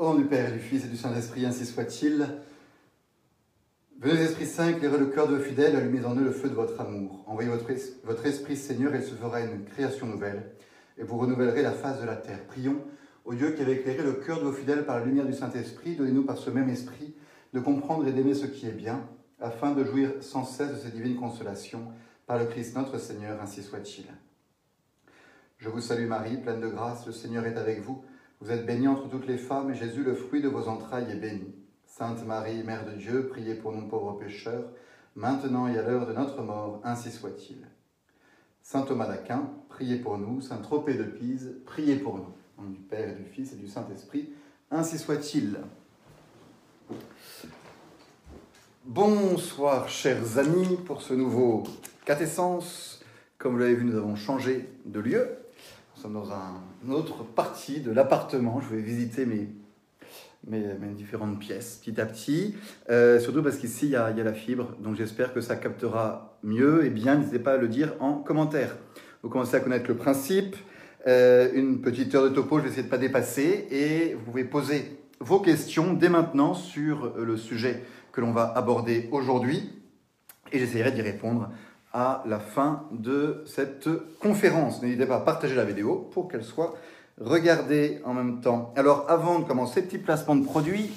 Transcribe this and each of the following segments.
Au nom du Père du Fils et du Saint-Esprit, ainsi soit-il. Venez, Esprit Saint, éclairer le cœur de vos fidèles, allumez en eux le feu de votre amour. Envoyez votre, votre Esprit, Seigneur, et il se fera une création nouvelle, et vous renouvellerez la face de la terre. Prions au Dieu qui avait éclairé le cœur de vos fidèles par la lumière du Saint-Esprit, donnez-nous par ce même Esprit de comprendre et d'aimer ce qui est bien, afin de jouir sans cesse de ces divines consolations, par le Christ notre Seigneur, ainsi soit-il. Je vous salue Marie, pleine de grâce, le Seigneur est avec vous. Vous êtes bénie entre toutes les femmes, et Jésus, le fruit de vos entrailles, est béni. Sainte Marie, Mère de Dieu, priez pour nous pauvres pécheurs, maintenant et à l'heure de notre mort, ainsi soit-il. Saint Thomas d'Aquin, priez pour nous. Saint Tropez de Pise, priez pour nous. Au nom du Père et du Fils et du Saint-Esprit, ainsi soit-il. Bonsoir, chers amis, pour ce nouveau catessence. Comme vous l'avez vu, nous avons changé de lieu. Sommes dans un, une autre partie de l'appartement. Je vais visiter mes, mes, différentes pièces petit à petit. Euh, surtout parce qu'ici, il, y a, il y a la fibre. Donc j'espère que ça captera mieux et bien. N'hésitez pas à le dire en commentaire. Vous commencez à connaître le principe. Euh, une petite heure de topo, je vais essayer de ne pas dépasser. Et vous pouvez poser vos questions dès maintenant sur le sujet que l'on va aborder aujourd'hui. Et j'essaierai d'y répondre à la fin de cette conférence. N'hésitez pas à partager la vidéo pour qu'elle soit regardée en même temps. Alors avant de commencer, petit placement de produit.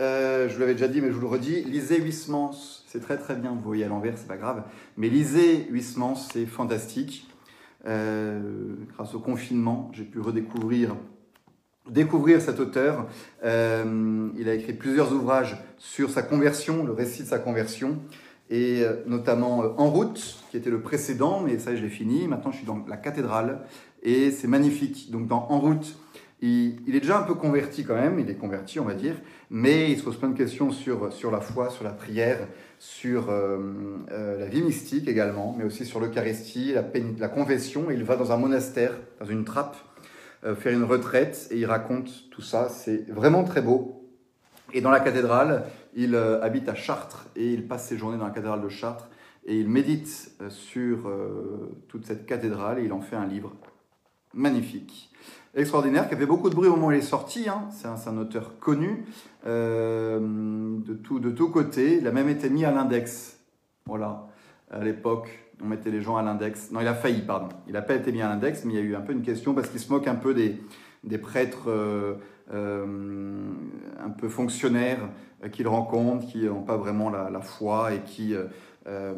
Euh, je vous l'avais déjà dit, mais je vous le redis, lisez Huysmans. C'est très très bien, vous voyez à l'envers, c'est pas grave. Mais lisez Huysmans, c'est fantastique. Euh, grâce au confinement, j'ai pu redécouvrir découvrir cet auteur. Euh, il a écrit plusieurs ouvrages sur sa conversion, le récit de sa conversion, et euh, notamment euh, En route, qui était le précédent, mais ça je l'ai fini. Maintenant je suis dans la cathédrale, et c'est magnifique. Donc dans En route, il, est déjà un peu converti quand même, il est converti on va dire, mais il se pose plein de questions sur, sur la foi, sur la prière, sur euh, la vie mystique également, mais aussi sur l'Eucharistie, la, la confession. Il va dans un monastère, dans une trappe, faire une retraite et il raconte tout ça. C'est vraiment très beau. Et dans la cathédrale, il euh, habite à Chartres et il passe ses journées dans la cathédrale de Chartres et il médite euh, sur toute cette cathédrale et il en fait un livre magnifique, extraordinaire, qui a fait beaucoup de bruit au moment où il est sorti. Hein. C'est un, auteur connu euh, de tout de tous côtés. Il a même été mis à l'index. Voilà, à l'époque, on mettait les gens à l'index. Non, il a failli, pardon. Il n'a pas été mis à l'index, mais il y a eu un peu une question parce qu'il se moque un peu des, prêtres euh, euh, un peu fonctionnaires euh, qu'il rencontre, qui n'ont pas vraiment la, foi et qui euh,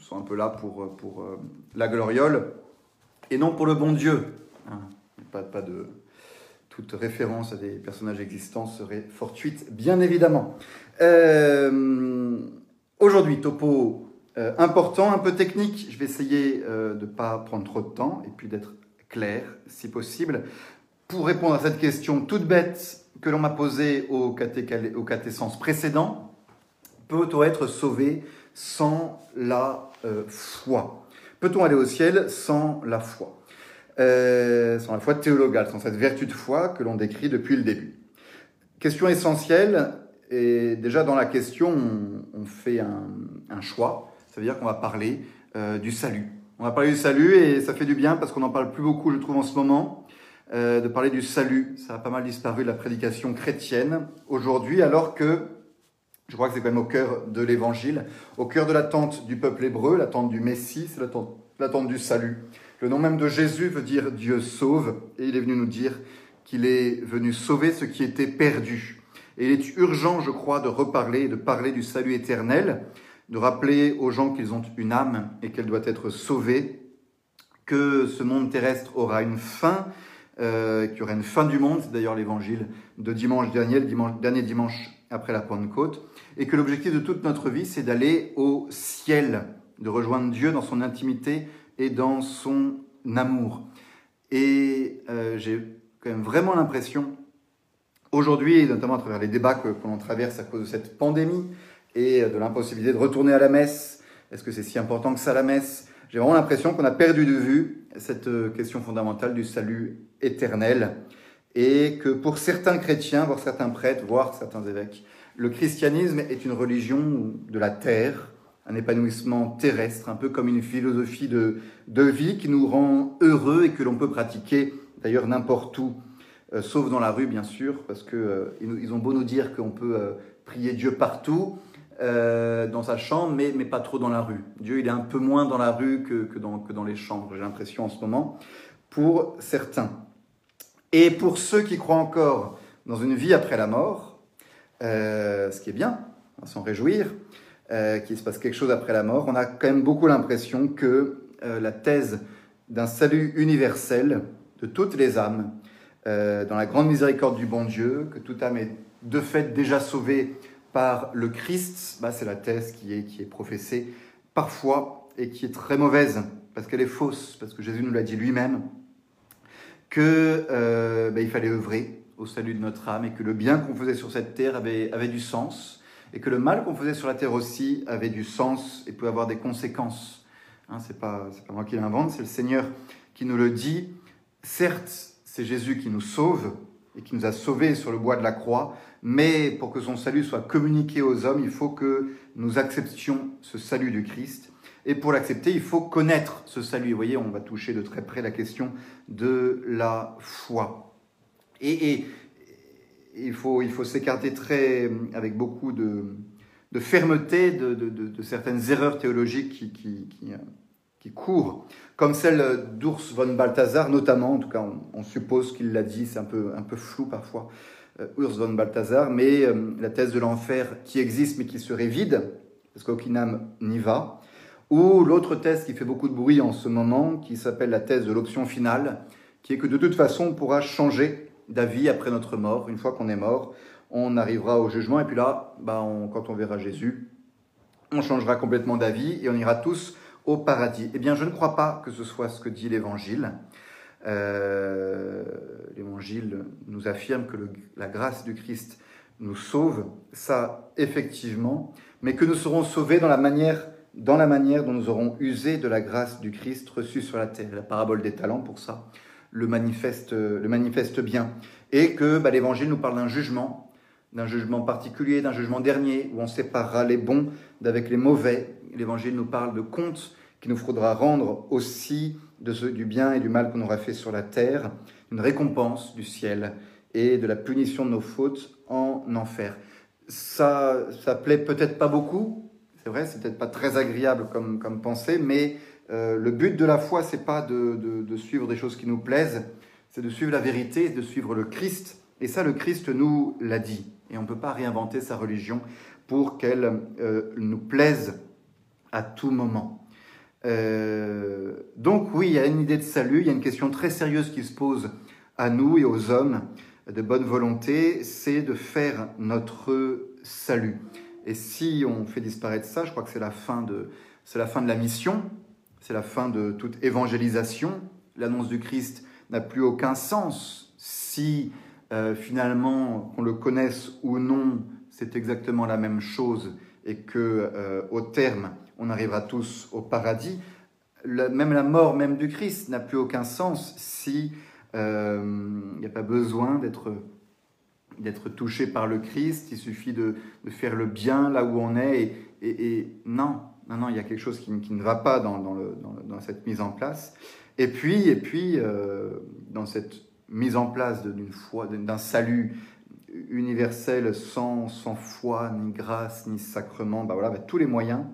sont un peu là pour, la gloriole et non pour le bon Dieu. Hein. Pas, de toute référence à des personnages existants serait fortuite, bien évidemment. Aujourd'hui, topo euh, important, un peu technique. Je vais essayer euh, de ne pas prendre trop de temps et puis d'être clair, si possible. Pour répondre à cette question toute bête que l'on m'a posée au, caté au catessence précédent, peut-on être sauvé sans la euh, foi? Peut-on aller au ciel sans la foi? Euh, Sans la foi théologale, sans cette vertu de foi que l'on décrit depuis le début. Question essentielle, et déjà dans la question, on, fait un, un choix ça veut dire qu'on va parler euh, du salut. On va parler du salut et ça fait du bien parce qu'on n'en parle plus beaucoup, je trouve, en ce moment, euh, de parler du salut. Ça a pas mal disparu de la prédication chrétienne aujourd'hui, alors que je crois que c'est quand même au cœur de l'évangile, au cœur de l'attente du peuple hébreu, l'attente du Messie, c'est l'attente du salut. Le nom même de Jésus veut dire Dieu sauve, et il est venu nous dire qu'il est venu sauver ce qui était perdu. Et il est urgent, je crois, de reparler, de parler du salut éternel, de rappeler aux gens qu'ils ont une âme et qu'elle doit être sauvée, que ce monde terrestre aura une fin, euh, qu'il y aura une fin du monde, c'est d'ailleurs l'évangile de dimanche dernier, le dimanche, dernier dimanche après la Pentecôte, et que l'objectif de toute notre vie, c'est d'aller au ciel, de rejoindre Dieu dans son intimité et dans son amour. Et euh, j'ai quand même vraiment l'impression, aujourd'hui, notamment à travers les débats que l'on traverse à cause de cette pandémie, et de l'impossibilité de retourner à la messe. Est-ce que c'est si important que ça la messe? J'ai vraiment l'impression qu'on a perdu de vue cette euh, question fondamentale du salut éternel et que pour certains chrétiens, voire certains prêtres, voire certains évêques, le christianisme est une religion de la terre, un épanouissement terrestre, un peu comme une philosophie de, de vie qui nous rend heureux et que l'on peut pratiquer d'ailleurs n'importe où sauf dans la rue, bien sûr, parce qu'ils ils ont beau nous dire qu'on peut prier Dieu partout, dans sa chambre, mais, mais pas trop dans la rue. Dieu, il est un peu moins dans la rue que, que, dans, les chambres, j'ai l'impression en ce moment, pour certains. Et pour ceux qui croient encore dans une vie après la mort, ce qui est bien, on va s'en réjouir, euh, qu'il se passe quelque chose après la mort, on a quand même beaucoup l'impression que euh, la thèse d'un salut universel de toutes les âmes, euh, dans la grande miséricorde du bon Dieu, que toute âme est de fait déjà sauvée par le Christ, bah, c'est la thèse qui est, qui est professée parfois et qui est très mauvaise, parce qu'elle est fausse, parce que Jésus nous l'a dit lui-même, qu'il bah, il fallait œuvrer au salut de notre âme et que le bien qu'on faisait sur cette terre avait, du sens et que le mal qu'on faisait sur la terre aussi avait du sens et pouvait avoir des conséquences. Hein, Ce n'est pas, pas moi qui l'invente, c'est le Seigneur qui nous le dit. Certes, c'est Jésus qui nous sauve et qui nous a sauvés sur le bois de la croix, mais pour que son salut soit communiqué aux hommes, il faut que nous acceptions ce salut du Christ. Et pour l'accepter, il faut connaître ce salut. Vous voyez, on va toucher de très près la question de la foi. Et, il faut, il faut s'écarter très, avec beaucoup de, de fermeté de, de, certaines erreurs théologiques qui, qui, qui, qui courent, comme celle d'Urs von Balthasar notamment, en tout cas on, suppose qu'il l'a dit, c'est un peu, un peu flou parfois, euh, Urs von Balthasar, mais euh, la thèse de l'enfer qui existe mais qui serait vide, parce qu'aucune âme n'y va, ou l'autre thèse qui fait beaucoup de bruit en ce moment, qui s'appelle la thèse de l'option finale, qui est que de toute façon on pourra changer d'avis après notre mort. Une fois qu'on est mort, on arrivera au jugement et puis là, bah, quand on verra Jésus, on changera complètement d'avis et on ira tous au paradis. Eh bien, je ne crois pas que ce soit ce que dit l'Évangile. Euh, L'Évangile nous affirme que la grâce du Christ nous sauve, ça effectivement, mais que nous serons sauvés dans la manière, dans la manière dont nous aurons usé de la grâce du Christ reçue sur la terre. La parabole des talents pour ça le manifeste, le manifeste bien. Et que bah, l'Évangile nous parle d'un jugement, d'un jugement particulier, d'un jugement dernier, où on séparera les bons d'avec les mauvais. L'Évangile nous parle de comptes qu'il nous faudra rendre aussi de ce, du bien et du mal qu'on aura fait sur la terre, une récompense du ciel et de la punition de nos fautes en enfer. Ça, ça plaît peut-être pas beaucoup, c'est vrai, c'est peut-être pas très agréable comme, comme pensée, mais euh, le but de la foi, c'est pas de, suivre des choses qui nous plaisent, c'est de suivre la vérité, de suivre le Christ. Et ça, le Christ nous l'a dit. Et on ne peut pas réinventer sa religion pour qu'elle euh, nous plaise à tout moment. Euh, donc oui, il y a une idée de salut, il y a une question très sérieuse qui se pose à nous et aux hommes de bonne volonté, c'est de faire notre salut. Et si on fait disparaître ça, je crois que c'est la fin de, c'est la fin de la mission, c'est la fin de toute évangélisation. L'annonce du Christ n'a plus aucun sens si euh, finalement, qu'on le connaisse ou non, c'est exactement la même chose et que euh, au terme, on arrivera tous au paradis. même la mort même du Christ n'a plus aucun sens si euh, il n'y a pas besoin d'être d'être touché par le Christ. Il suffit de, faire le bien là où on est et non, non, non, il y a quelque chose qui, ne va pas dans, dans, cette mise en place. Et puis, et puis euh, dans cette mise en place d'une foi, d'un salut universel sans, sans foi, ni grâce, ni sacrement, bah voilà, bah, tous les moyens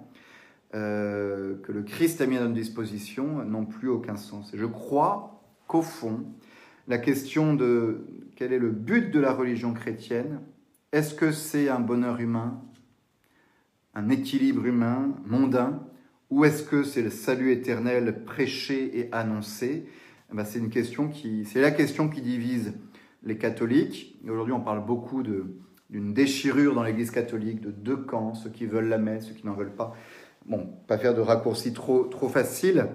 euh, que le Christ a mis à notre disposition n'ont plus aucun sens. Et je crois qu'au fond, la question de quel est le but de la religion chrétienne, est-ce que c'est un bonheur humain un équilibre humain, mondain, ou est-ce que c'est le salut éternel prêché et annoncé? Eh ben, C'est une question qui, c'est la question qui divise les catholiques. aujourd'hui, on parle beaucoup d'une déchirure dans l'Église catholique, de deux camps, ceux qui veulent la messe, ceux qui n'en veulent pas. Bon, pas faire de raccourcis trop, trop faciles,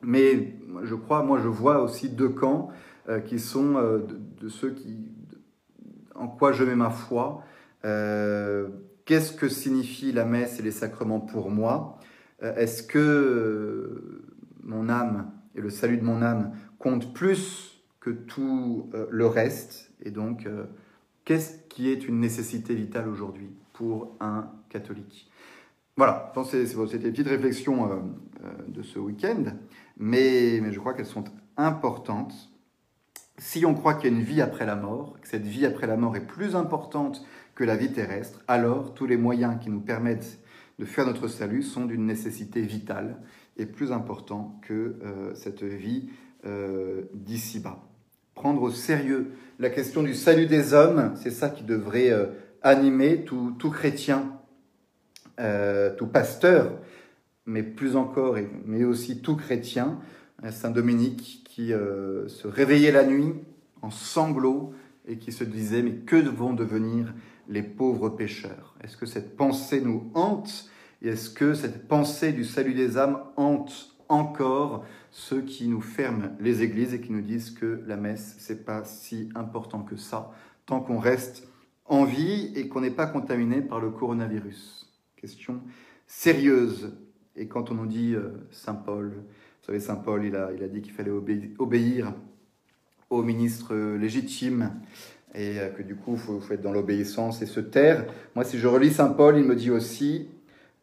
mais je crois, moi je vois aussi deux camps euh, qui sont euh, de, ceux qui, en quoi je mets ma foi. Euh, Qu'est-ce que signifie la messe et les sacrements pour moi? Est-ce que mon âme et le salut de mon âme comptent plus que tout le reste? Et donc, qu'est-ce qui est une nécessité vitale aujourd'hui pour un catholique? Voilà, c'était des petites réflexions de ce week-end, mais, je crois qu'elles sont importantes Si on croit qu'il y a une vie après la mort, que cette vie après la mort est plus importante que la vie terrestre, alors tous les moyens qui nous permettent de faire notre salut sont d'une nécessité vitale et plus important que euh, cette vie euh, d'ici-bas. Prendre au sérieux la question du salut des hommes, c'est ça qui devrait euh, animer tout chrétien, tout pasteur, mais plus encore, mais aussi tout chrétien, Saint Dominique qui se réveillait la nuit en sanglots et qui se disait mais que vont devenir les pauvres pécheurs? Est-ce que cette pensée nous hante? Et est-ce que cette pensée du salut des âmes hante encore ceux qui nous ferment les églises et qui nous disent que la messe, c'est pas si important que ça, tant qu'on reste en vie et qu'on n'est pas contaminé par le coronavirus? Question sérieuse. Et quand on nous dit euh, Saint Paul, vous savez, Saint Paul, il a, il a dit qu'il fallait obéir au ministre légitime et euh, que du coup, il faut, être dans l'obéissance et se taire. Moi, si je relis Saint Paul, il me dit aussi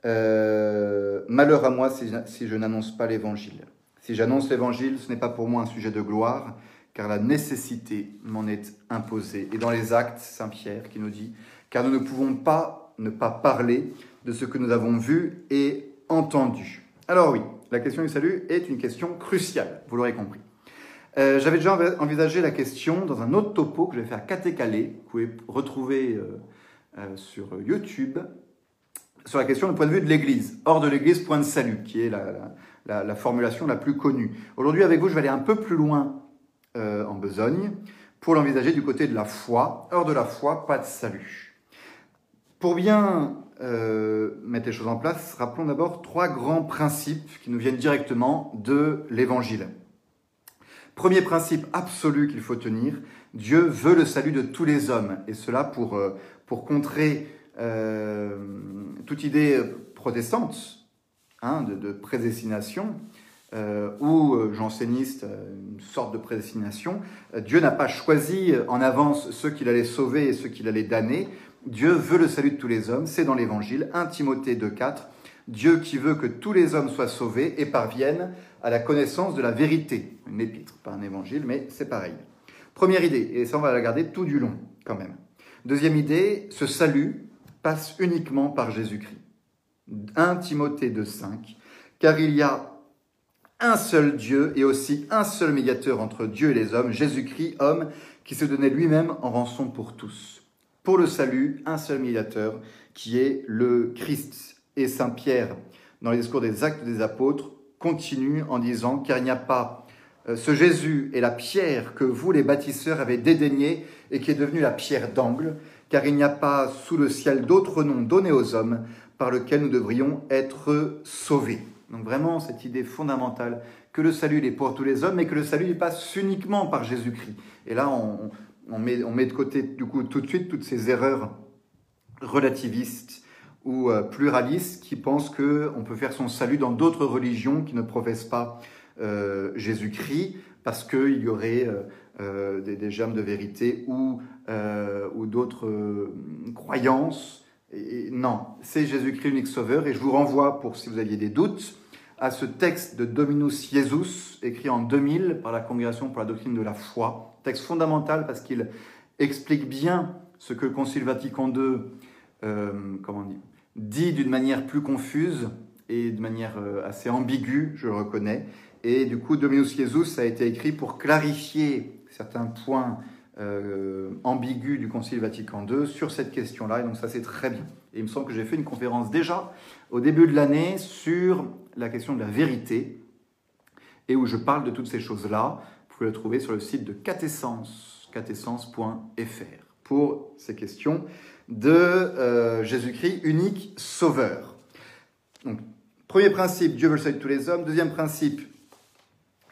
euh, malheur à moi si, je n'annonce pas l'évangile. Si j'annonce l'évangile, ce n'est pas pour moi un sujet de gloire, car la nécessité m'en est imposée. Et dans les actes, Saint Pierre qui nous dit, car nous ne pouvons pas ne pas parler de ce que nous avons vu et entendu. Alors oui, la question du salut est une question cruciale, vous l'aurez compris. Euh, j'avais déjà envisagé la question dans un autre topo que je vais faire catécalé, que vous pouvez retrouver euh, sur YouTube, sur la question du point de vue de l'Église. Hors de l'Église, point de salut, qui est la, formulation la plus connue. Aujourd'hui, avec vous, je vais aller un peu plus loin euh, en besogne pour l'envisager du côté de la foi. Hors de la foi, pas de salut. Pour bien euh, mettre les choses en place, rappelons d'abord trois grands principes qui nous viennent directement de l'Évangile. Premier principe absolu qu'il faut tenir, Dieu veut le salut de tous les hommes, et cela pour, euh, pour contrer euh, toute idée protestante hein, de, prédestination, ou janséniste, une sorte de prédestination, Dieu n'a pas choisi en avance ceux qu'il allait sauver et ceux qu'il allait damner. Dieu veut le salut de tous les hommes, c'est dans l'Évangile, 1 Timothée 2.4, Dieu qui veut que tous les hommes soient sauvés et parviennent à la connaissance de la vérité. Une épître, pas un évangile, mais c'est pareil. Première idée, et ça on va la garder tout du long quand même. Deuxième idée, ce salut, passe uniquement par Jésus-Christ. 1 Timothée 2,5 Car il y a un seul Dieu et aussi un seul médiateur entre Dieu et les hommes, Jésus-Christ, homme, qui se donnait lui-même en rançon pour tous. Pour le salut, un seul médiateur, qui est le Christ. Et Saint Pierre, dans les discours des actes des apôtres, continue en disant, car il n'y a pas euh, ce Jésus est la pierre que vous, les bâtisseurs, avez dédaigné et qui est devenue la pierre d'angle, car il n'y a pas sous le ciel d'autre nom donné aux hommes par lequel nous devrions être sauvés. Donc vraiment cette idée fondamentale que le salut est pour tous les hommes, mais que le salut passe uniquement par Jésus-Christ. Et là, on, on, met, de côté du coup tout de suite toutes ces erreurs relativistes ou euh, pluralistes qui pensent qu'on peut faire son salut dans d'autres religions qui ne professent pas euh, Jésus-Christ parce qu'il y aurait euh, euh, des, germes de vérité ou, d'autres croyances. Non, c'est Jésus-Christ unique sauveur. Et je vous renvoie, pour si vous aviez des doutes, à ce texte de Dominus Jesus, écrit en 2000 par la Congrégation pour la doctrine de la foi. Texte fondamental parce qu'il explique bien ce que le Concile Vatican II comment dit, d'une manière plus confuse et de manière assez ambiguë, je le reconnais. Et du coup, Dominus Jesus a été écrit pour clarifier certains points euh, ambigus du Concile Vatican II sur cette question-là, et donc ça c'est très bien. Et il me semble que j'ai fait une conférence déjà au début de l'année sur la question de la vérité, et où je parle de toutes ces choses-là. Vous pouvez le trouver sur le site de catessence, catessence.fr, pour ces questions de euh, Jésus-Christ unique sauveur. Donc, premier principe, Dieu veut le salut de tous les hommes. Deuxième principe,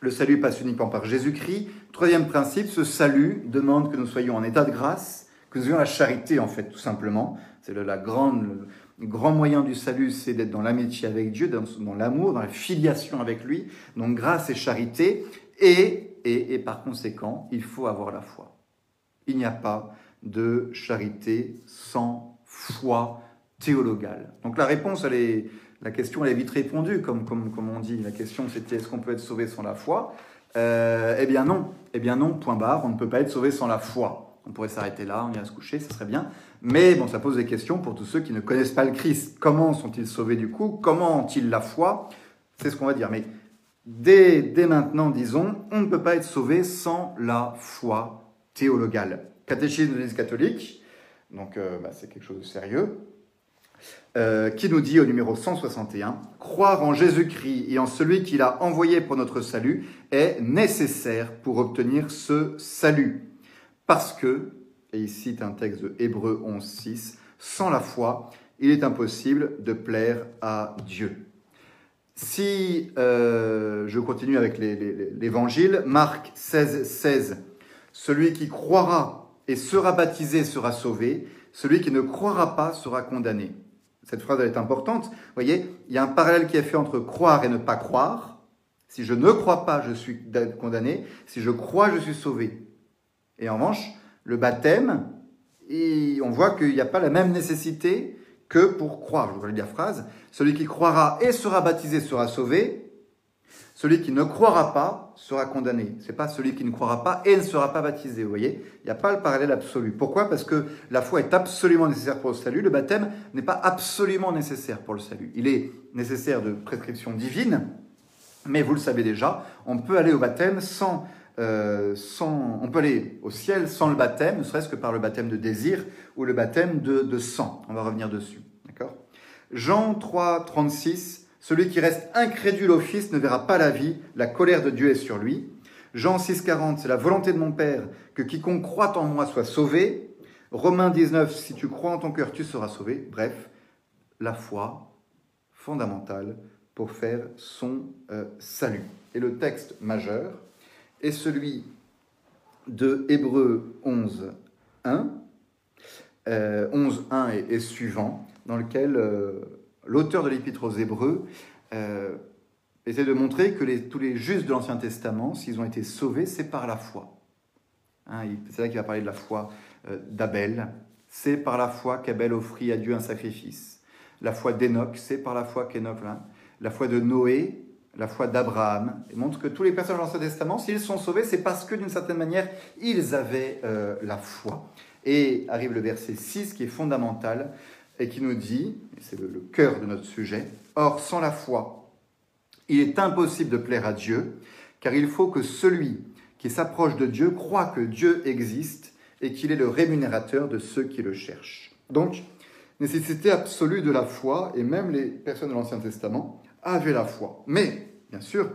le salut passe uniquement par Jésus-Christ. Troisième principe, ce salut demande que nous soyons en état de grâce, que nous ayons la charité, en fait, tout simplement. C'est le, la grand moyen du salut, c'est d'être dans l'amitié avec Dieu, dans, l'amour, dans la filiation avec lui. Donc grâce et charité. Et, et, par conséquent, il faut avoir la foi. Il n'y a pas de charité sans foi théologale. Donc la réponse, elle la question elle est vite répondue, comme, on dit. La question c'était est-ce qu'on peut être sauvé sans la foi? Euh, eh bien non, eh bien non, point barre, on ne peut pas être sauvé sans la foi. On pourrait s'arrêter là, on irait se coucher, ce serait bien. Mais bon, ça pose des questions pour tous ceux qui ne connaissent pas le Christ. Comment sont-ils sauvés du coup? Comment ont-ils la foi? C'est ce qu'on va dire. Mais dès, dès maintenant, disons, on ne peut pas être sauvé sans la foi théologale. Catéchisme de l'Église catholique, donc euh, bah, c'est quelque chose de sérieux, euh, qui nous dit au numéro 161, croire en Jésus-Christ et en celui qu'il a envoyé pour notre salut est nécessaire pour obtenir ce salut. Parce que, et il cite un texte de Hébreu 11, 6, sans la foi, il est impossible de plaire à Dieu. Si euh, je continue avec l'évangile, Marc 16, 16, celui qui croira et sera baptisé sera sauvé, celui qui ne croira pas sera condamné. Cette phrase est importante. Vous voyez, il y a un parallèle qui est fait entre croire et ne pas croire. Si je ne crois pas, je suis condamné. Si je crois, je suis sauvé. Et en revanche, le baptême, et on voit qu'il n'y a pas la même nécessité que pour croire. Je vous lire la phrase. Celui qui croira et sera baptisé sera sauvé. Celui qui ne croira pas sera condamné. C'est pas celui qui ne croira pas et ne sera pas baptisé. Vous voyez, il n'y a pas le parallèle absolu. Pourquoi? Parce que la foi est absolument nécessaire pour le salut. Le baptême n'est pas absolument nécessaire pour le salut. Il est nécessaire de prescription divine, mais vous le savez déjà, on peut aller au baptême sans euh, sans, on peut aller au ciel sans le baptême, ne serait-ce que par le baptême de désir ou le baptême de, sang. On va revenir dessus. D'accord? Jean 3, 36, celui qui reste incrédule au Fils ne verra pas la vie, la colère de Dieu est sur lui. Jean 6, 40, c'est la volonté de mon Père que quiconque croit en moi soit sauvé. Romains 19, si tu crois en ton cœur, tu seras sauvé. Bref, la foi fondamentale pour faire son euh, salut. Et le texte majeur, est celui de Hébreu 11, 1, 11, 1 et, suivant, dans lequel euh, l'auteur de l'Épître aux Hébreux euh, essaie de montrer que tous les justes de l'Ancien Testament, s'ils ont été sauvés, c'est par la foi. Hein, c'est là qu'il va parler de la foi euh, d'Abel. C'est par la foi qu'Abel offrit à Dieu un sacrifice. La foi d'Enoch, c'est par la foi qu'Enoch. La foi de Noé, la foi d'Abraham, montre que tous les personnages de l'Ancien Testament, s'ils sont sauvés, c'est parce que d'une certaine manière, ils avaient euh, la foi. Et arrive le verset 6 qui est fondamental et qui nous dit, c'est le, le cœur de notre sujet, Or, sans la foi, il est impossible de plaire à Dieu, car il faut que celui qui s'approche de Dieu croit que Dieu existe et qu'il est le rémunérateur de ceux qui le cherchent. Donc, nécessité absolue de la foi, et même les personnes de l'Ancien Testament, avait la foi. Mais, bien sûr,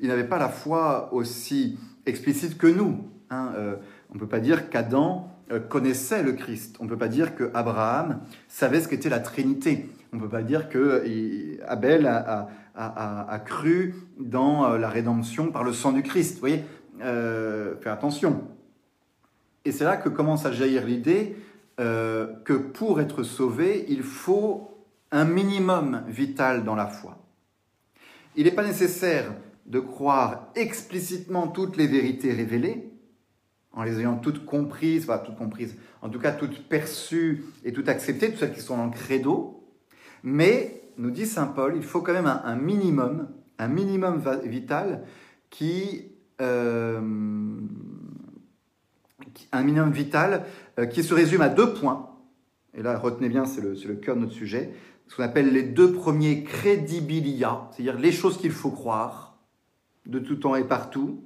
il n'avait pas la foi aussi explicite que nous. Hein. Euh, on ne peut pas dire qu'Adam euh, connaissait le Christ. On ne peut pas dire que Abraham savait ce qu'était la Trinité. On ne peut pas dire que Abel a, cru dans euh, la rédemption par le sang du Christ. Vous voyez, euh, faites attention. Et c'est là que commence à jaillir l'idée que pour être sauvé, il faut un minimum vital dans la foi. Il n'est pas nécessaire de croire explicitement toutes les vérités révélées, en les ayant toutes comprises, toutes comprises, en tout cas toutes perçues et toutes acceptées, toutes celles qui sont dans le credo, mais, nous dit Saint Paul, il faut quand même un, minimum, un minimum vital qui... Euh, un minimum vital euh, qui se résume à deux points. Et là, retenez bien, c'est le cœur de notre sujet ce qu'on appelle les deux premiers crédibilia, c'est-à-dire les choses qu'il faut croire de tout temps et partout.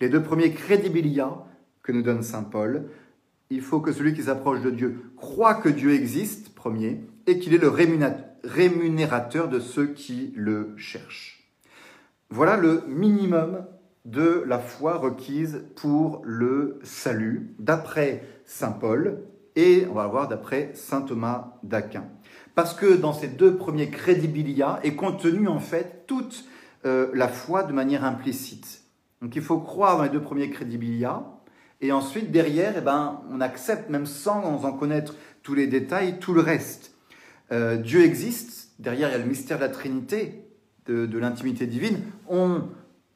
Les deux premiers crédibilia que nous donne Saint Paul, il faut que celui qui s'approche de Dieu croit que Dieu existe, premier, et qu'il est le rémunérateur de ceux qui le cherchent. Voilà le minimum de la foi requise pour le salut, d'après Saint Paul, et on va voir d'après Saint Thomas d'Aquin. Parce que dans ces deux premiers crédibilia est contenue en fait toute euh, la foi de manière implicite. Donc il faut croire dans les deux premiers crédibilia, et ensuite derrière, eh ben, on accepte même sans en connaître tous les détails, tout le reste. Euh, Dieu existe, derrière il y a le mystère de la Trinité, de, de l'intimité divine. On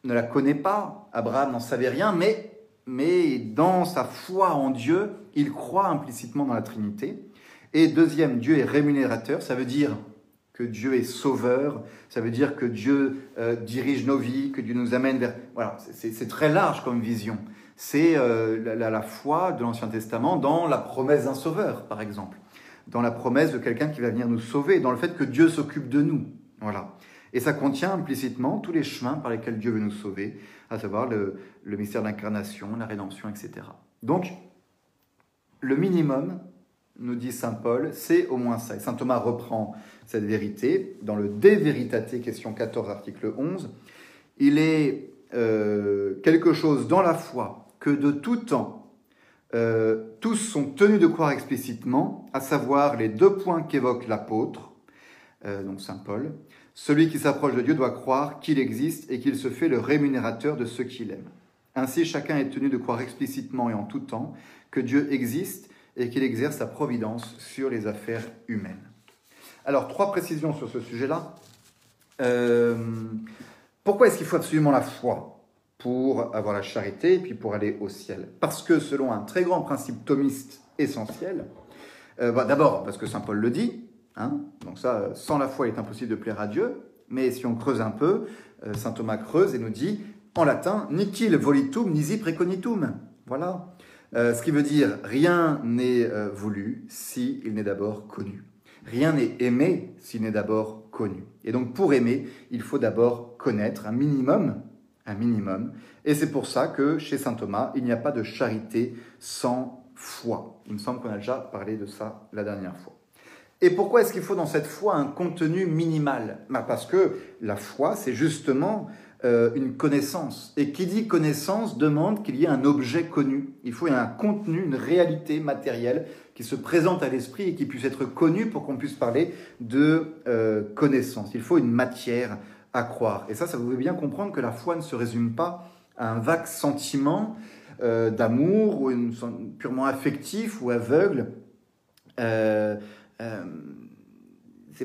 ne la connaît pas, Abraham n'en savait rien, mais, mais dans sa foi en Dieu, il croit implicitement dans la Trinité. Et deuxième, Dieu est rémunérateur, ça veut dire que Dieu est sauveur, ça veut dire que Dieu euh, dirige nos vies, que Dieu nous amène vers... Voilà, c'est très large comme vision. C'est euh, la, foi de l'Ancien Testament dans la promesse d'un sauveur, par exemple, dans la promesse de quelqu'un qui va venir nous sauver, dans le fait que Dieu s'occupe de nous. Voilà. Et ça contient implicitement tous les chemins par lesquels Dieu veut nous sauver, à savoir le, le mystère de l'incarnation, la rédemption, etc. Donc, le minimum, nous dit Saint Paul, c'est au moins ça. Et Saint Thomas reprend cette vérité dans le De Veritate, question 14, article 11. Il est euh, quelque chose dans la foi que de tout temps, euh, tous sont tenus de croire explicitement, à savoir les deux points qu'évoque l'apôtre, euh, donc Saint Paul. Celui qui s'approche de Dieu doit croire qu'il existe et qu'il se fait le rémunérateur de ceux qu'il aime. Ainsi, chacun est tenu de croire explicitement et en tout temps que Dieu existe et qu'il exerce sa providence sur les affaires humaines. Alors, trois précisions sur ce sujet-là. Euh, pourquoi est-ce qu'il faut absolument la foi pour avoir la charité et puis pour aller au ciel? Parce que selon un très grand principe thomiste essentiel, euh, bah, d'abord parce que Saint Paul le dit, hein, donc ça, sans la foi, il est impossible de plaire à Dieu, mais si on creuse un peu, euh, Saint Thomas creuse et nous dit, en latin, niquil volitum nisi preconitum. Voilà. Euh, ce qui veut dire rien n'est euh, voulu s'il n'est d'abord connu. Rien n'est aimé s'il n'est d'abord connu. Et donc pour aimer, il faut d'abord connaître un minimum, un minimum. Et c'est pour ça que chez saint Thomas, il n'y a pas de charité sans foi. Il me semble qu'on a déjà parlé de ça la dernière fois. Et pourquoi est-ce qu'il faut dans cette foi un contenu minimal? Bah, Parce que la foi, c'est justement euh, une connaissance. Et qui dit connaissance demande qu'il y ait un objet connu. Il faut un contenu, une réalité matérielle qui se présente à l'esprit et qui puisse être connue pour qu'on puisse parler de euh, connaissance. Il faut une matière à croire. Et ça, ça vous fait bien comprendre que la foi ne se résume pas à un vague sentiment euh, d'amour ou purement affectif ou aveugle. C'est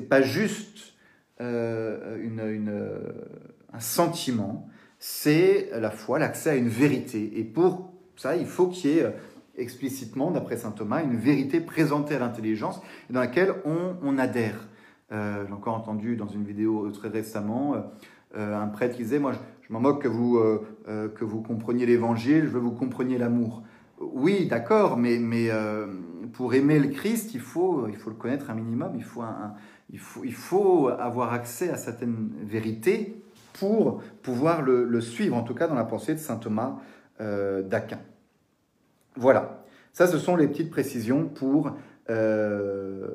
pas juste une un sentiment, c'est la foi, l'accès à une vérité. Et pour ça, il faut qu'il y ait euh, explicitement, d'après saint Thomas, une vérité présentée à l'intelligence et dans laquelle on, adhère. Euh, j'ai encore entendu dans une vidéo très récemment euh, un prêtre qui disait, moi je, m'en moque que vous, que vous compreniez l'évangile, je veux que vous compreniez l'amour. Oui, d'accord, mais, pour aimer le Christ, il faut, le connaître un minimum, il faut avoir accès à certaines vérités pour pouvoir le, suivre, en tout cas dans la pensée de saint Thomas euh, d'Aquin. Voilà, ça ce sont les petites précisions pour euh,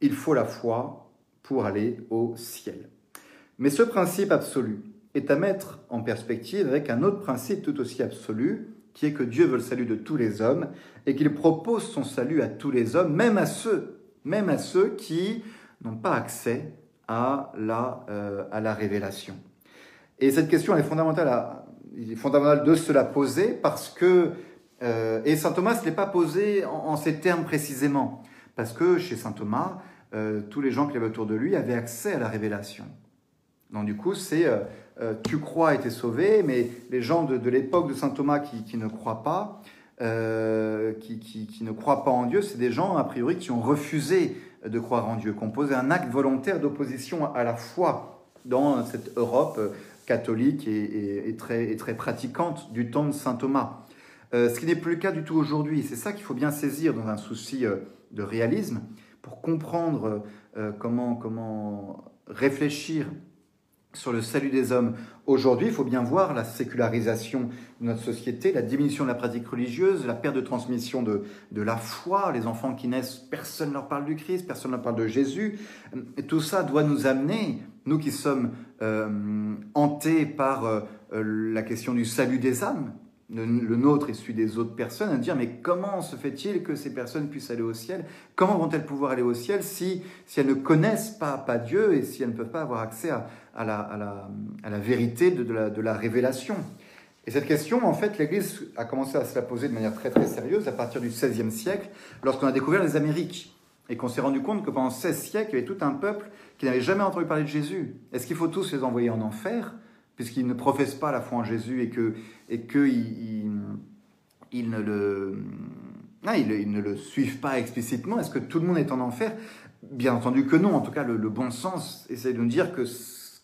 il faut la foi pour aller au ciel. Mais ce principe absolu est à mettre en perspective avec un autre principe tout aussi absolu, qui est que Dieu veut le salut de tous les hommes et qu'il propose son salut à tous les hommes, même à ceux, même à ceux qui n'ont pas accès à la, euh, à la révélation. Et cette question est fondamentale, est fondamental de se la poser parce que, euh, et saint Thomas ne l'est pas posé en, ces termes précisément, parce que chez saint Thomas, euh, tous les gens qui avaient autour de lui avaient accès à la révélation. Donc du coup, c'est tu crois et t'es sauvé, mais les gens de, l'époque de saint Thomas qui, ne croient pas, qui, qui, ne croient pas en Dieu, c'est des gens a priori qui ont refusé de croire en Dieu, posé un acte volontaire d'opposition à la foi dans cette Europe catholique et, très, pratiquante du temps de saint Thomas. Euh, ce qui n'est plus le cas du tout aujourd'hui. C'est ça qu'il faut bien saisir dans un souci euh, de réalisme pour comprendre euh, comment, comment réfléchir sur le salut des hommes. Aujourd'hui, il faut bien voir la sécularisation de notre société, la diminution de la pratique religieuse, la perte de transmission de, de la foi. Les enfants qui naissent, personne ne leur parle du Christ, personne ne leur parle de Jésus. Tout ça doit nous amener, nous qui sommes euh, hantés par euh, la question du salut des âmes, le, nôtre et celui des autres personnes, à dire mais comment se fait-il que ces personnes puissent aller au ciel? Comment vont-elles pouvoir aller au ciel si, si elles ne connaissent pas Dieu et si elles ne peuvent pas avoir accès à, à, la, vérité de, la, révélation. Et cette question, en fait, l'Église a commencé à se la poser de manière très très sérieuse à partir du XVIe siècle, lorsqu'on a découvert les Amériques et qu'on s'est rendu compte que pendant 16 siècles, il y avait tout un peuple qui n'avait jamais entendu parler de Jésus. Est-ce qu'il faut tous les envoyer en enfer puisqu'ils ne professent pas la foi en Jésus et que et ne le ah, ils, ne le suivent pas explicitement? Est-ce que tout le monde est en enfer? Bien entendu que non, en tout cas le, bon sens essaie de nous dire que